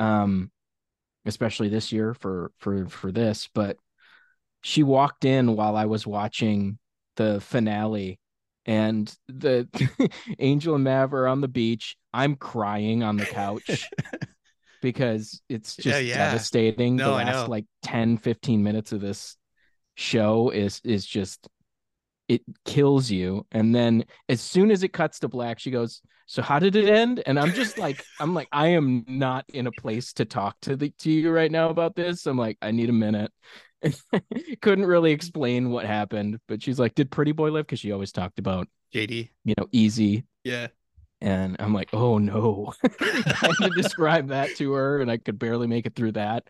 um, especially this year for for for this. But she walked in while I was watching the finale, and the Angel and Mav are on the beach. I'm crying on the couch. because it's just yeah, yeah. devastating. No, the last like 10, 15 minutes of this show is is just it kills you. And then as soon as it cuts to black, she goes, so how did it end? And i'm just like i'm like i am not in a place to talk to the to you right now about this. I'm like i need a minute. Couldn't really explain what happened but she's like did pretty boy live? Because she always talked about jd you know easy. Yeah. And i'm like oh no. I had to describe that to her and i could barely make it through that.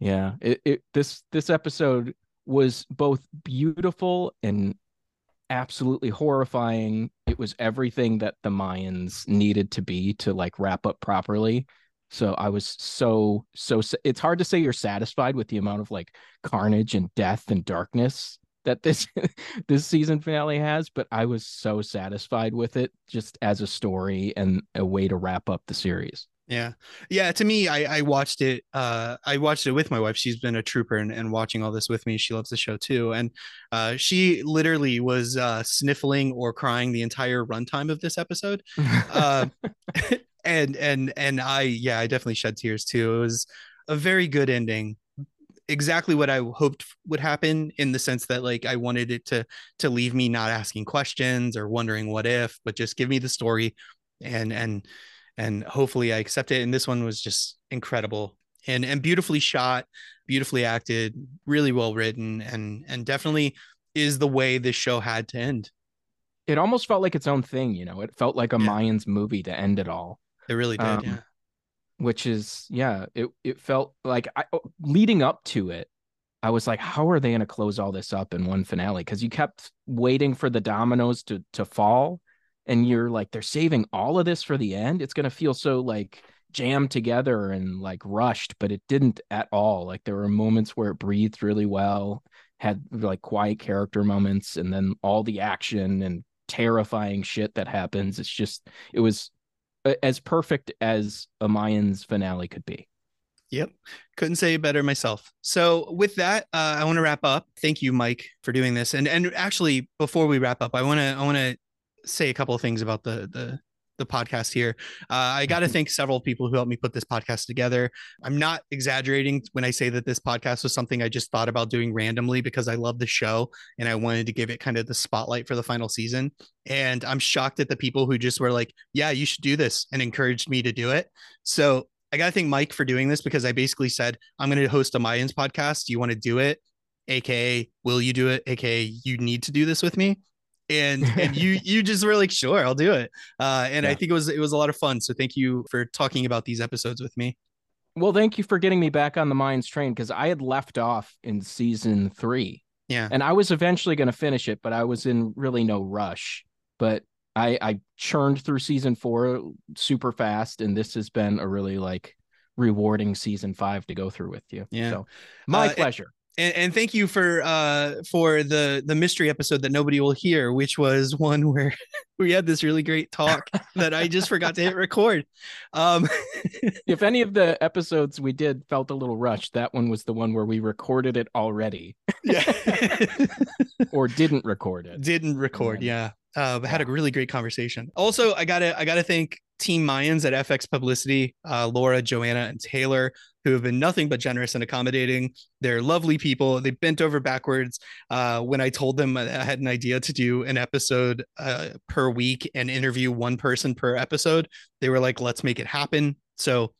Yeah, it, it this this episode was both beautiful and absolutely horrifying. It was everything that the Mayans needed to be to like wrap up properly. So I was so so it's hard to say you're satisfied with the amount of like carnage and death and darkness that this this season finale has, but I was so satisfied with it just as a story and a way to wrap up the series. Yeah. Yeah. To me, I, I watched it. Uh, I watched it with my wife. She's been a trooper and, and watching all this with me. She loves the show too. And uh, she literally was uh, sniffling or crying the entire runtime of this episode. uh, and, and, and I, yeah, I definitely shed tears too. It was a very good ending. Exactly what I hoped would happen in the sense that like I wanted it to to leave me not asking questions or wondering what if, but just give me the story and and and hopefully I accept it. And this one was just incredible and and beautifully shot, beautifully acted, really well written, and and definitely is the way this show had to end. It almost felt like its own thing, you know. It felt like a yeah. Mayans movie to end it all. It really did, um, yeah. Which is, yeah, it it felt like I oh, leading up to it, I was like, how are they going to close all this up in one finale? Because you kept waiting for the dominoes to to fall, and you're like they're saving all of this for the end it's going to feel so like jammed together and like rushed but it didn't at all like there were moments where it breathed really well had like quiet character moments and then all the action and terrifying shit that happens it's just it was as perfect as a mayans finale could be Yep. Couldn't say it better myself. So with that, uh, I want to wrap up. Thank you, Mike, for doing this. And and actually, before we wrap up, I want to I want to say a couple of things about the the the podcast here. Uh, I got to mm-hmm. thank several people who helped me put this podcast together. I'm not exaggerating when I say that this podcast was something I just thought about doing randomly because I love the show and I wanted to give it kind of the spotlight for the final season. And I'm shocked at the people who just were like, yeah, you should do this and encouraged me to do it. So I got to thank Mike for doing this because I basically said, I'm going to host a Mayans podcast. Do you want to do it? AKA, will you do it? AKA, you need to do this with me and and you you just were like sure i'll do it. Uh, and yeah. i think it was it was a lot of fun. So thank you for talking about these episodes with me. Well thank you for getting me back on the Mayans train because i had left off in season three. Yeah. And i was eventually going to finish it but i was in really no rush. But i i churned through season four super fast and this has been a really like rewarding season five to go through with you. Yeah. So my uh, pleasure and, and thank you for uh for the the mystery episode that nobody will hear which was one where we had this really great talk that i just forgot to hit record. Um if any of the episodes we did felt a little rushed that one was the one where we recorded it already. Yeah. Or didn't record it. Didn't record yeah. Uh, had a really great conversation. Also, I gotta I gotta thank Team Mayans at FX Publicity, uh, Laura, Joanna, and Taylor, who have been nothing but generous and accommodating. They're lovely people. They bent over backwards uh, when I told them I had an idea to do an episode uh, per week and interview one person per episode. They were like, "Let's make it happen." So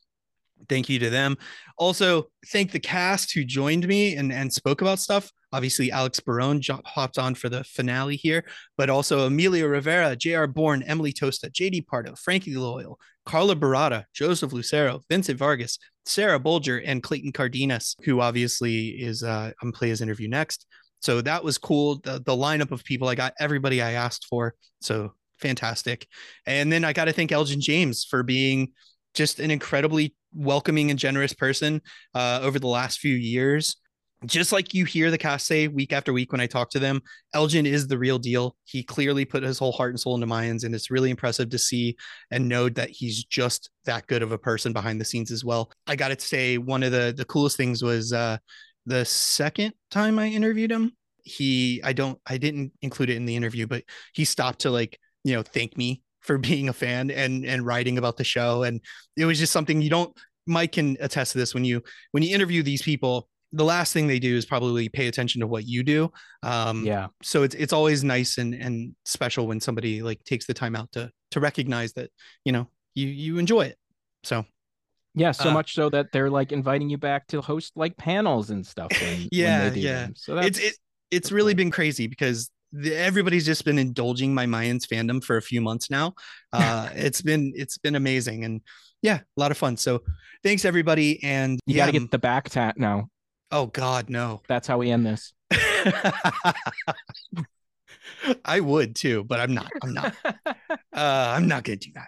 thank you to them. Also, thank the cast who joined me and, and spoke about stuff. Obviously, Alex Barone hopped on for the finale here, but also Emilio Rivera, J.R. Bourne, Emily Tosta, J.D. Pardo, Frankie Loyal, Carla Baratta, Joseph Lucero, Vincent Vargas, Sarah Bolger, and Clayton Cardenas, who obviously is uh, on Play His interview next. So that was cool. The, the lineup of people, I got everybody I asked for. So fantastic. And then I got to thank Elgin James for being just an incredibly welcoming and generous person uh, over the last few years. Just like you hear the cast say week after week when I talk to them, Elgin is the real deal. He clearly put his whole heart and soul into Mayans, and it's really impressive to see and know that he's just that good of a person behind the scenes as well. I got to say, one of the the coolest things was uh, the second time I interviewed him. He, I don't, I didn't include it in the interview, but he stopped to like, you know, thank me for being a fan and and writing about the show and it was just something you don't mike can attest to this when you when you interview these people the last thing they do is probably pay attention to what you do um yeah so it's it's always nice and and special when somebody like takes the time out to to recognize that you know you you enjoy it so yeah so uh, much so that they're like inviting you back to host like panels and stuff when, yeah when yeah them. so that's, it's it, it's really cool. been crazy because the, everybody's just been indulging my Mayans fandom for a few months now. Uh, it's been it's been amazing, and yeah, a lot of fun. So thanks everybody. And you yeah, got to get the back tat now. Oh God, no. That's how we end this. I would too, but I'm not. I'm not. uh, I'm not gonna do that.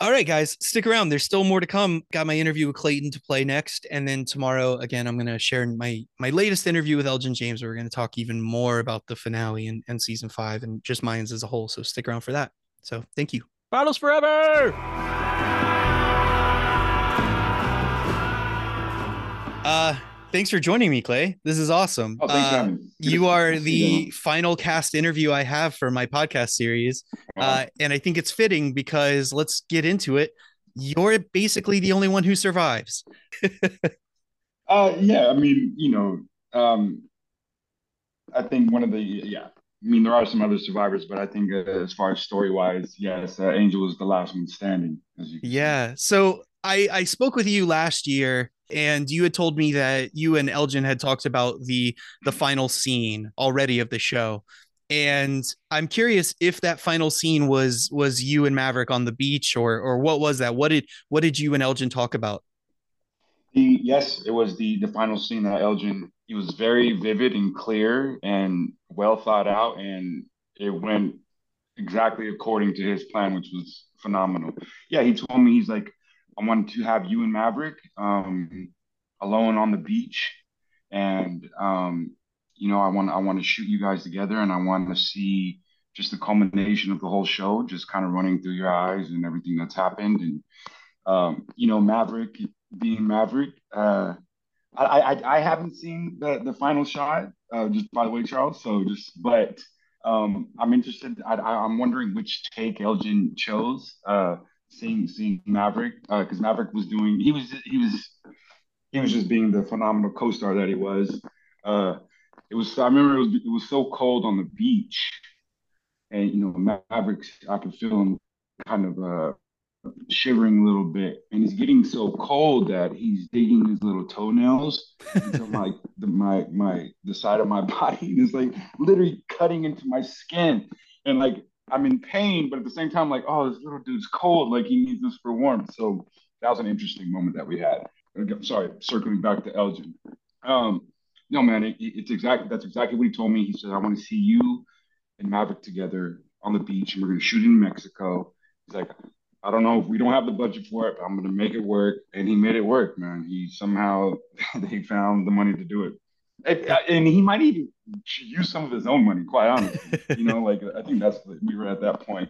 All right, guys, stick around. There's still more to come. Got my interview with Clayton to play next, and then tomorrow again, I'm gonna share my my latest interview with Elgin James. Where we're gonna talk even more about the finale and, and season five and just Mayans as a whole. So stick around for that. So thank you. Bottles forever. Uh, thanks for joining me, Clay. This is awesome. Oh, uh, you are the final cast interview I have for my podcast series. Uh, and I think it's fitting because let's get into it. You're basically the only one who survives. uh, yeah, I mean, you know, um, I think one of the, yeah, I mean, there are some other survivors, but I think uh, as far as story wise, yes, uh, Angel is the last one standing. yeah. So I, I spoke with you last year and you had told me that you and Elgin had talked about the the final scene already of the show. And I'm curious if that final scene was was you and Maverick on the beach or or what was that? What did what did you and Elgin talk about? The yes, it was the the final scene that Elgin he was very vivid and clear and well thought out and it went exactly according to his plan, which was phenomenal. Yeah, he told me he's like I wanted to have you and Maverick um, alone on the beach, and um, you know, I want I want to shoot you guys together, and I want to see just the culmination of the whole show, just kind of running through your eyes and everything that's happened, and um, you know, Maverick being Maverick. Uh, I, I I haven't seen the the final shot, uh, just by the way, Charles. So just, but um, I'm interested. I, I'm wondering which take Elgin chose. Uh, seeing seeing Maverick because uh, Maverick was doing he was he was he was just being the phenomenal co-star that he was. Uh, it was I remember it was it was so cold on the beach, and you know Maverick I could feel him kind of uh, shivering a little bit, and he's getting so cold that he's digging his little toenails into my the, my my the side of my body, and it's like literally cutting into my skin, and like I'm in pain, but at the same time, like, oh, this little dude's cold. Like he needs this for warmth. So that was an interesting moment that we had. Sorry, circling back to Elgin. Um, no, man, it, it's exactly that's exactly what he told me. He said, I want to see you and Maverick together on the beach, and we're gonna shoot in Mexico. He's like, I don't know if we don't have the budget for it, but I'm gonna make it work. And he made it work, man. He somehow they found the money to do it. And, he might even use some of his own money, quite honestly. you know, like I think that's we were at that point.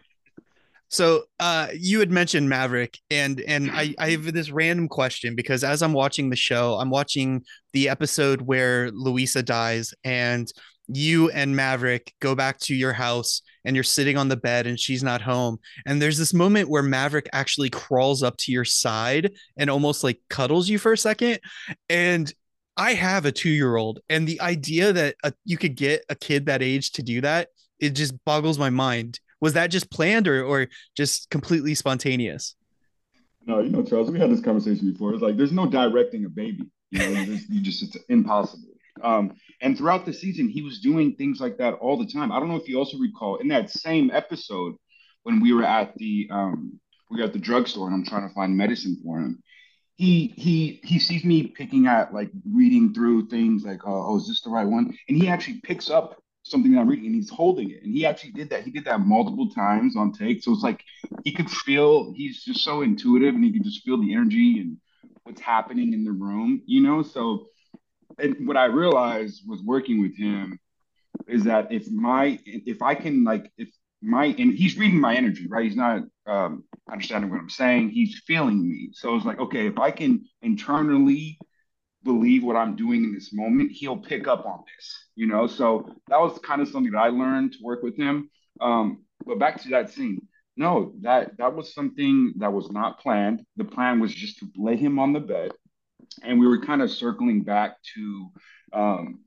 So uh, you had mentioned Maverick, and and I, I have this random question because as I'm watching the show, I'm watching the episode where Luisa dies, and you and Maverick go back to your house, and you're sitting on the bed, and she's not home. And there's this moment where Maverick actually crawls up to your side and almost like cuddles you for a second, and I have a two year old, and the idea that a, you could get a kid that age to do that, it just boggles my mind. Was that just planned or, or just completely spontaneous? No, you know, Charles, we had this conversation before. It's like there's no directing a baby. You know, you just it's impossible. Um, and throughout the season, he was doing things like that all the time. I don't know if you also recall in that same episode when we were at the um, we were at the drugstore and I'm trying to find medicine for him he he he sees me picking at like reading through things like uh, oh is this the right one? And he actually picks up something that I'm reading and he's holding it. And he actually did that. He did that multiple times on take. So it's like he could feel he's just so intuitive and he could just feel the energy and what's happening in the room you know? So and what I realized was working with him is that if my if I can like if my and he's reading my energy right he's not um, understanding what I'm saying. He's feeling me. So it's like, okay, if I can internally believe what I'm doing in this moment, he'll pick up on this, you know? So that was kind of something that I learned to work with him. Um, but back to that scene. No, that that was something that was not planned. The plan was just to lay him on the bed. And we were kind of circling back to um,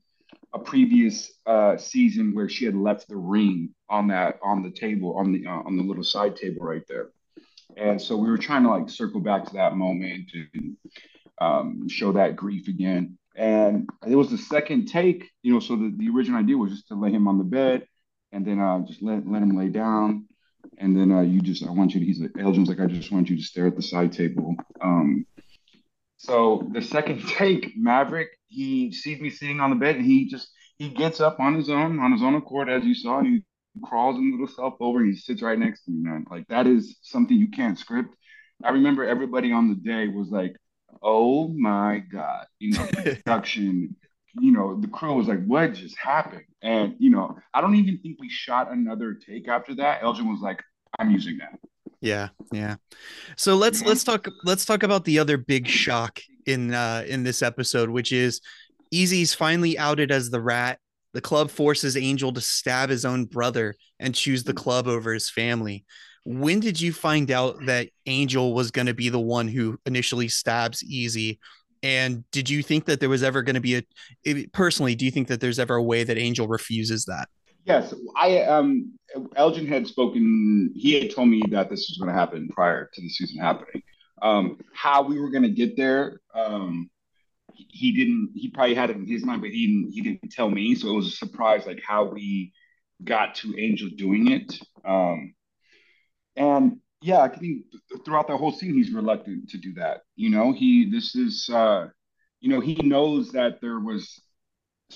a previous uh, season where she had left the ring on that on the table on the uh, on the little side table right there, and so we were trying to like circle back to that moment and um, show that grief again. And it was the second take, you know. So the, the original idea was just to lay him on the bed and then uh, just let let him lay down. and then uh, you just I want you to. He's like Elgin's like I just want you to stare at the side table. Um, so the second take, Maverick, he sees me sitting on the bed, and he just he gets up on his own, on his own accord, as you saw, he crawls his little self over, and he sits right next to me, man. Like that is something you can't script. I remember everybody on the day was like, "Oh my god," you know, production. you know, the crew was like, "What just happened?" And you know, I don't even think we shot another take after that. Elgin was like, "I'm using that." Yeah, yeah. So let's let's talk let's talk about the other big shock in uh in this episode, which is Easy's finally outed as the rat. The club forces Angel to stab his own brother and choose the club over his family. When did you find out that Angel was going to be the one who initially stabs Easy? And did you think that there was ever going to be a personally, do you think that there's ever a way that Angel refuses that? Yes, I um Elgin had spoken. He had told me that this was going to happen prior to the season happening. Um, how we were going to get there, um, he didn't. He probably had it in his mind, but he didn't. He didn't tell me. So it was a surprise, like how we got to Angel doing it. Um, and yeah, I think throughout the whole scene, he's reluctant to do that. You know, he this is. Uh, you know, he knows that there was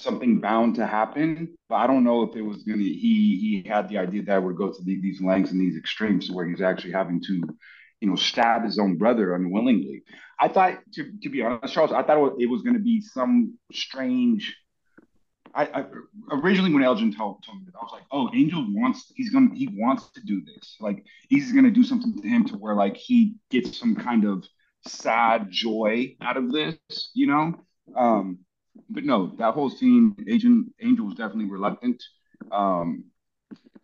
something bound to happen. But I don't know if it was gonna. He he had the idea that would go to the, these lengths and these extremes where he's actually having to, you know, stab his own brother unwillingly. I thought, to to be honest, Charles, I thought it was going to be some strange. I, I, originally when Elgin told, told me that I was like, oh, Angel wants he's gonna he wants to do this. Like he's gonna do something to him to where like he gets some kind of sad joy out of this, you know. Um, but no, that whole scene, Agent Angel was definitely reluctant. Um,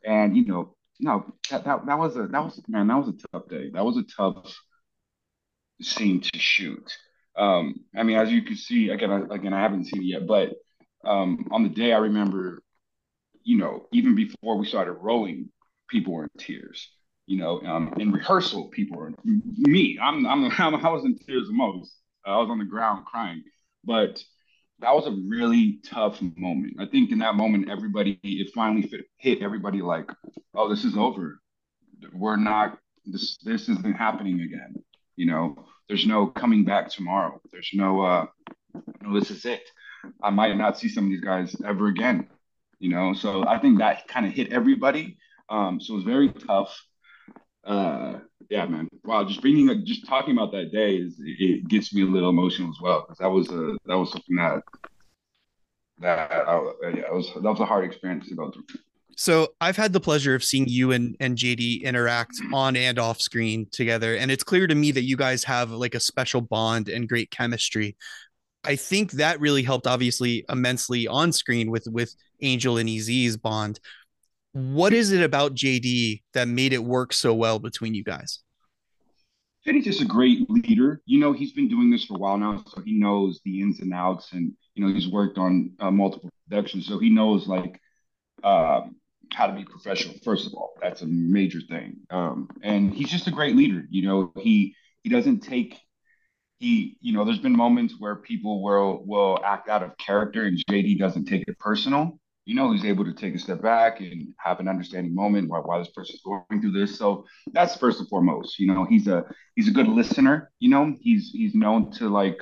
and you know, no, that, that that was a that was man, that was a tough day. That was a tough scene to shoot. Um, I mean, as you can see, again, I, again, I haven't seen it yet, but um, on the day, I remember, you know, even before we started rolling, people were in tears. You know, um, in rehearsal, people were me. I'm, I'm, I'm I was in tears the most. I was on the ground crying, but that was a really tough moment. I think in that moment, everybody, it finally fit, hit everybody like, oh, this is over. We're not, this, this isn't happening again. You know, there's no coming back tomorrow. There's no, uh, no, this is it. I might not see some of these guys ever again. You know, so I think that kind of hit everybody. Um, so it was very tough. Uh, yeah, man. Wow, just bringing, just talking about that day is it gets me a little emotional as well because that was a that was something that that I, yeah, was that was a hard experience to go through. So I've had the pleasure of seeing you and, and JD interact on and off screen together. And it's clear to me that you guys have like a special bond and great chemistry. I think that really helped obviously immensely on screen with with Angel and Eazy's bond what is it about JD that made it work so well between you guys? JD's just a great leader. You know, he's been doing this for a while now, so he knows the ins and outs, and you know, he's worked on uh, multiple productions, so he knows like um, how to be professional. First of all, that's a major thing. Um, and he's just a great leader. You know, he he doesn't take he you know there's been moments where people will will act out of character and jd doesn't take it personal you know he's able to take a step back and have an understanding moment why, why this person's going through this. So that's first and foremost you know he's a he's a good listener you know he's he's known to like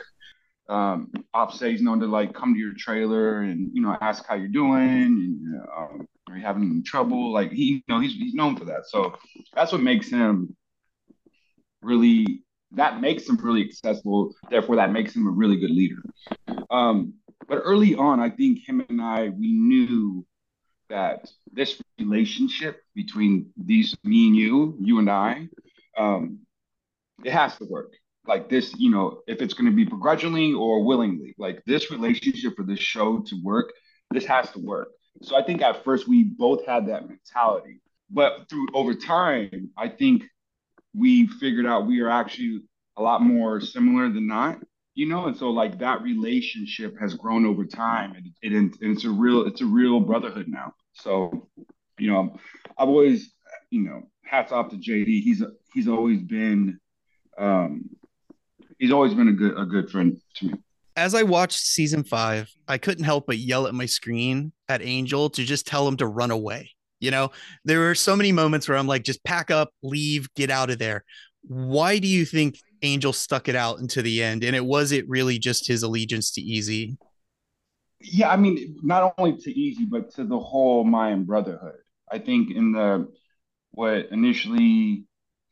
um say he's known to like come to your trailer and you know ask how you're doing and um, are you having any trouble? Like he you know he's, he's known for that. So that's what makes him really that makes him really accessible. Therefore that makes him a really good leader. Um but early on, I think him and I, we knew that this relationship between these, me and you, you and I, um, it has to work. Like this, you know, if it's going to be begrudgingly or willingly, like this relationship for this show to work, this has to work. So I think at first we both had that mentality, but through over time, I think we figured out we are actually a lot more similar than not you know and so like that relationship has grown over time and, it, and it's a real it's a real brotherhood now. So you know i've always you know hats off to jd he's he's always been um he's always been a good a good friend to me. As i watched season five i couldn't help but yell at my screen at angel to just tell him to run away. You know, there were so many moments where I'm like, just pack up, leave, get out of there. Why do you think Angel stuck it out into the end? And it was it really just his allegiance to Easy? Yeah, I mean, not only to Easy, but to the whole Mayan Brotherhood. I think in the what initially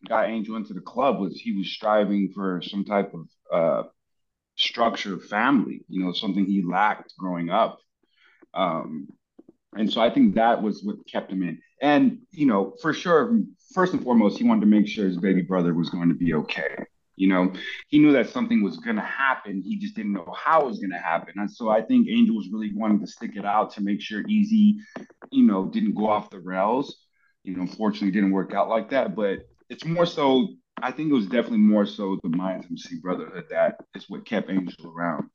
got Angel into the club was he was striving for some type of uh, structured family, you know, something he lacked growing up. Um, and so I think that was what kept him in. And, you know, for sure, first and foremost, he wanted to make sure his baby brother was going to be okay. You know, he knew that something was going to happen. He just didn't know how it was going to happen. And so I think Angel was really wanting to stick it out to make sure Easy, you know, didn't go off the rails. You know, unfortunately, didn't work out like that. But it's more so I think it was definitely more so the Mayans MC Brotherhood that is what kept Angel around.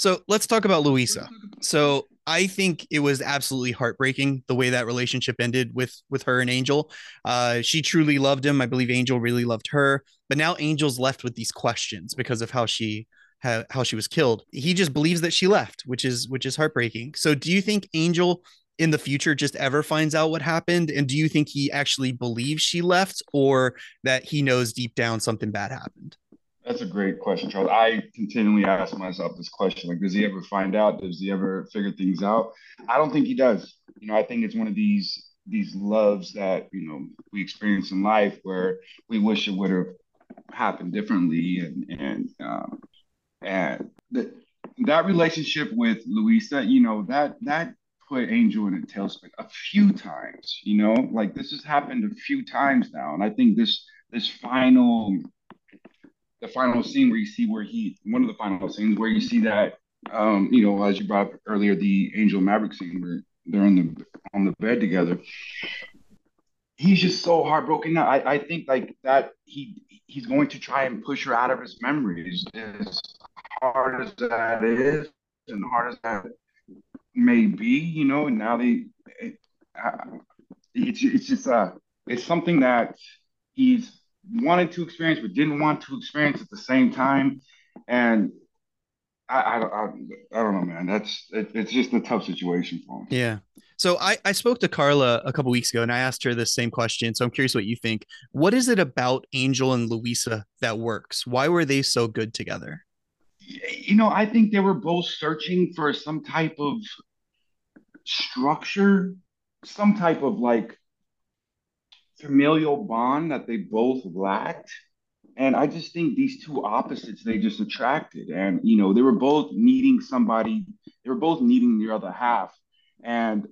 So let's talk about Luisa. So I think it was absolutely heartbreaking the way that relationship ended with with her and Angel. Uh, she truly loved him. I believe Angel really loved her, but now Angel's left with these questions because of how she how, how she was killed. He just believes that she left, which is which is heartbreaking. So do you think Angel in the future just ever finds out what happened? And do you think he actually believes she left or that he knows deep down something bad happened? That's a great question, Charles. I continually ask myself this question: like, does he ever find out? Does he ever figure things out? I don't think he does. You know, I think it's one of these these loves that you know we experience in life where we wish it would have happened differently, and and um, and the, that relationship with Luisa, you know, that that put Angel in a tailspin a few times. You know, like this has happened a few times now, and I think this this final the final scene where you see where he one of the final scenes where you see that um, you know as you brought up earlier the Angel Maverick scene where they're on the on the bed together. He's just so heartbroken now. I, I think like that he he's going to try and push her out of his memories as hard as that is and hard as that may be, you know, and now they, it, it's it's just uh, it's something that he's wanted to experience but didn't want to experience at the same time, and I I, I, I don't know, man. That's it, it's just a tough situation for him. Yeah. So I, I spoke to Carla a couple weeks ago and I asked her the same question. So I'm curious what you think. What is it about Angel and Luisa that works? Why were they so good together? you know, I think they were both searching for some type of structure, some type of like familial bond that they both lacked. And I just think these two opposites they just attracted. And, you know, they were both needing somebody, they were both needing the other half. And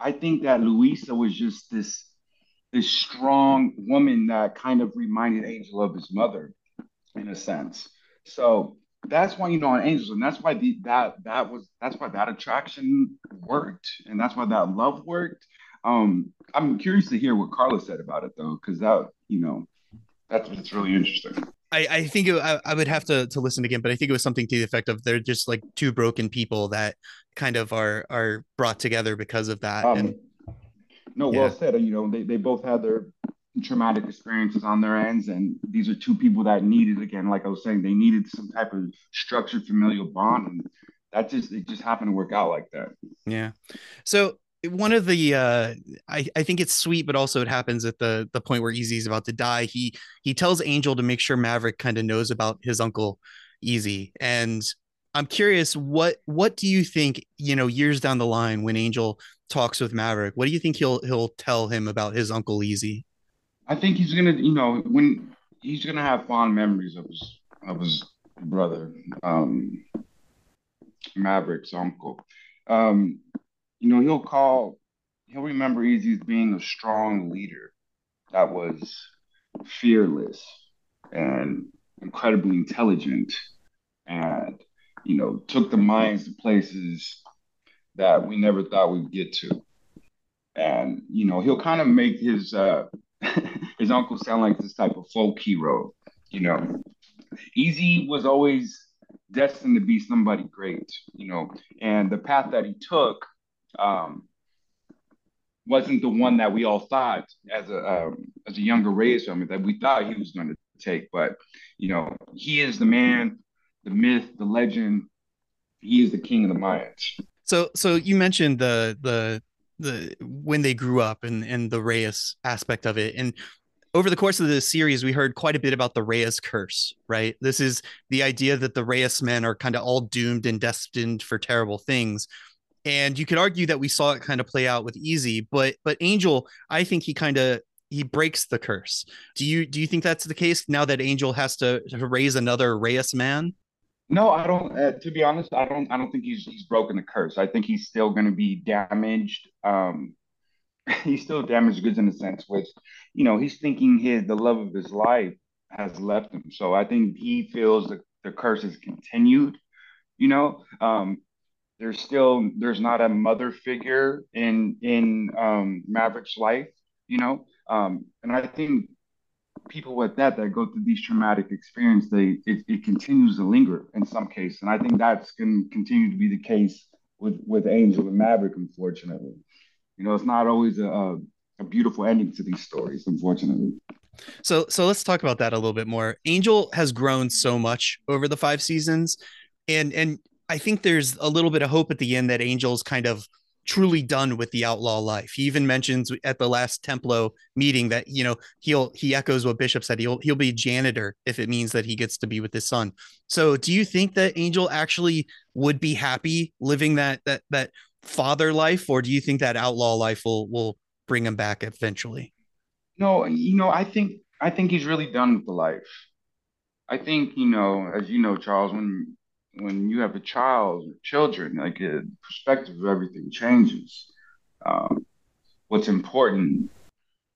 I think that Luisa was just this this strong woman that kind of reminded Angel of his mother in a sense. So that's why you know on Angels, and that's why the that that was that's why that attraction worked, and that's why that love worked. Um, I'm curious to hear what Carla said about it though, because that you know that's it's really interesting. I, I think it, I, I would have to to listen again, but I think it was something to the effect of they're just like two broken people that kind of are are brought together because of that. Um, and no, well yeah. said. You know, they, they both had their traumatic experiences on their ends and these are two people that needed again like i was saying they needed some type of structured familial bond and that just it just happened to work out like that yeah so one of the uh I, I think it's sweet but also it happens at the the point where easy's about to die. He he tells angel to make sure maverick kind of knows about his uncle easy and i'm curious what what do you think you know years down the line when angel talks with maverick what do you think he'll he'll tell him about his uncle easy I think he's gonna, you know, when he's gonna have fond memories of his of his brother, um, Maverick's uncle. Um, you know, he'll call, he'll remember Easy as being a strong leader that was fearless and incredibly intelligent, and you know, took the Mayans to places that we never thought we'd get to. And you know, he'll kind of make his uh, his uncle sound like this type of folk hero. You know, Easy was always destined to be somebody great. You know, and the path that he took um, wasn't the one that we all thought as a um, as a younger I mean, that we thought he was going to take. But you know, he is the man, the myth, the legend. He is the king of the Mayans. So, so you mentioned the the the when they grew up and and the Reyes aspect of it. And over the course of the series, we heard quite a bit about the Reyes curse, right? This is the idea that the Reyes men are kind of all doomed and destined for terrible things. And you could argue that we saw it kind of play out with Easy, but but Angel, I think he kind of he breaks the curse. Do you do you think that's the case now that Angel has to, to raise another Reyes man? No, I don't. Uh, to be honest, I don't. I don't think he's he's broken the curse. I think he's still going to be damaged. Um, he's still damaged goods in a sense, which you know he's thinking his the love of his life has left him. So I think he feels that the curse is continued. You know, um, there's still there's not a mother figure in in um, Maverick's life. You know, um, and I think people with that that go through these traumatic experiences, they it, it continues to linger in some cases, and I think that's going to continue to be the case with with Angel and Maverick. Unfortunately, you know, it's not always a, a, a beautiful ending to these stories. Unfortunately. So so let's talk about that a little bit more. Angel has grown so much over the five seasons, and and I think there's a little bit of hope at the end that Angel's kind of truly done with the outlaw life. He even mentions at the last Templo meeting that you know he'll he echoes what Bishop said. He'll he'll be janitor if it means that he gets to be with his son. So, do you think that Angel actually would be happy living that that that father life, or do you think that outlaw life will will bring him back eventually? No, you know, I think I think he's really done with the life. I think you know, as you know, Charles, when when you have a child or children, like a perspective of everything changes. Um, what's important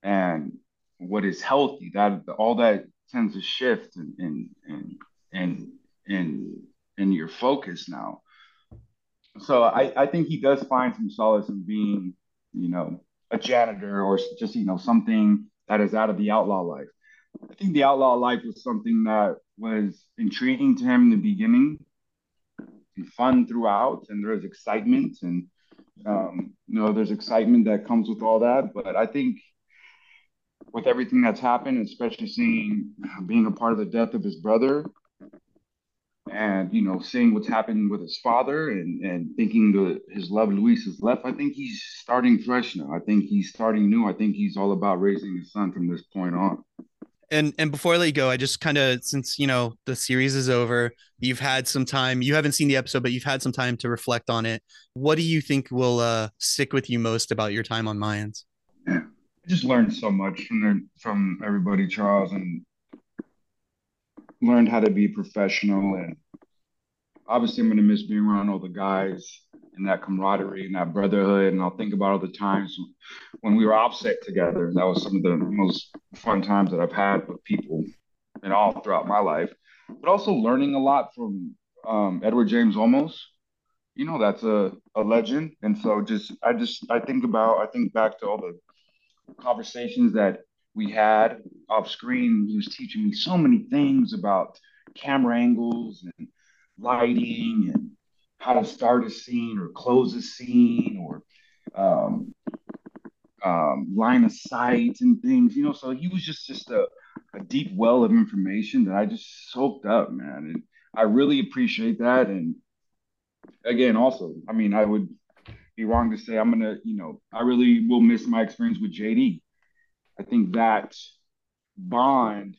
and what is healthy, that all that tends to shift in in in in in, in your focus now. So I, I think he does find some solace in being, you know, a janitor or just, you know, something that is out of the outlaw life. I think the outlaw life was something that was intriguing to him in the beginning fun throughout, and there's excitement, and um, you know, there's excitement that comes with all that. But I think with everything that's happened, especially seeing being a part of the death of his brother, and you know, seeing what's happened with his father, and and thinking that his love Luis is left, I think he's starting fresh now. I think he's starting new. I think he's all about raising his son from this point on and and before I let you go, I just kind of since you know the series is over, you've had some time. You haven't seen the episode, but you've had some time to reflect on it. What do you think will uh, stick with you most about your time on Mayans? Yeah, I just learned so much from their, from everybody, Charles, and learned how to be professional. And obviously, I'm gonna miss being around all the guys and that camaraderie and that brotherhood. And I'll think about all the times when we were offset together. That was some of the most fun times that I've had with people and all throughout my life. But also learning a lot from um, Edward James Olmos. You know, that's a, a legend. And so just I just I think about I think back to all the conversations that we had off screen. He was teaching me so many things about camera angles and lighting and how to start a scene or close a scene or um, um, line of sight and things, you know. So he was just just a, a deep well of information that I just soaked up, man. And I really appreciate that. And again, also, I mean, I would be wrong to say I'm gonna, you know, I really will miss my experience with JD. I think that bond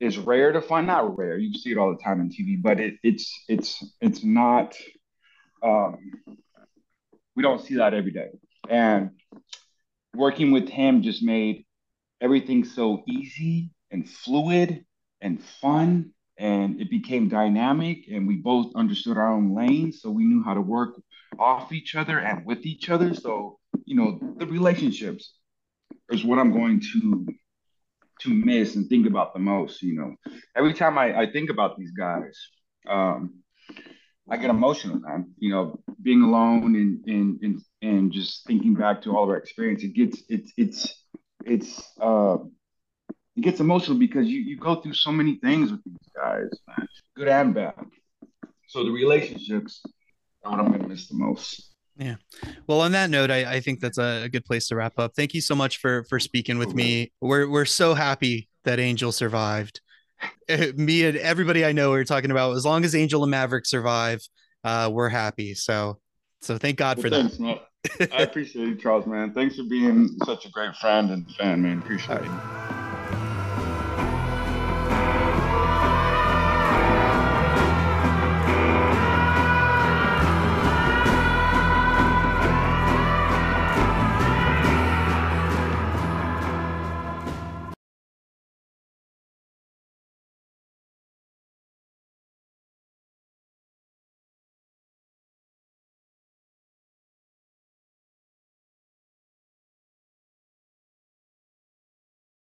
is rare to find. Not rare, you see it all the time on TV, but it, it's it's it's not. Um, we don't see that every day, and working with him just made everything so easy and fluid and fun and it became dynamic and we both understood our own lanes so we knew how to work off each other and with each other so you know the relationships is what i'm going to to miss and think about the most. You know, every time I, I think about these guys, um, I get emotional, man. You know, being alone and and and and just thinking back to all of our experience, it gets it's it's it's uh it gets emotional because you you go through so many things with these guys, man, good and bad. So the relationships what I'm gonna miss the most. Yeah. Well, on that note, I, I think that's a, a, good place to wrap up. Thank you so much for for speaking with me. We're we're so happy that Angel survived. me and everybody I know we are talking about as long as Angel and Maverick survive, uh, we're happy. So so thank God well, for thanks, that. Man. I appreciate you, Charles, man. Thanks for being such a great friend and fan, man. Appreciate it.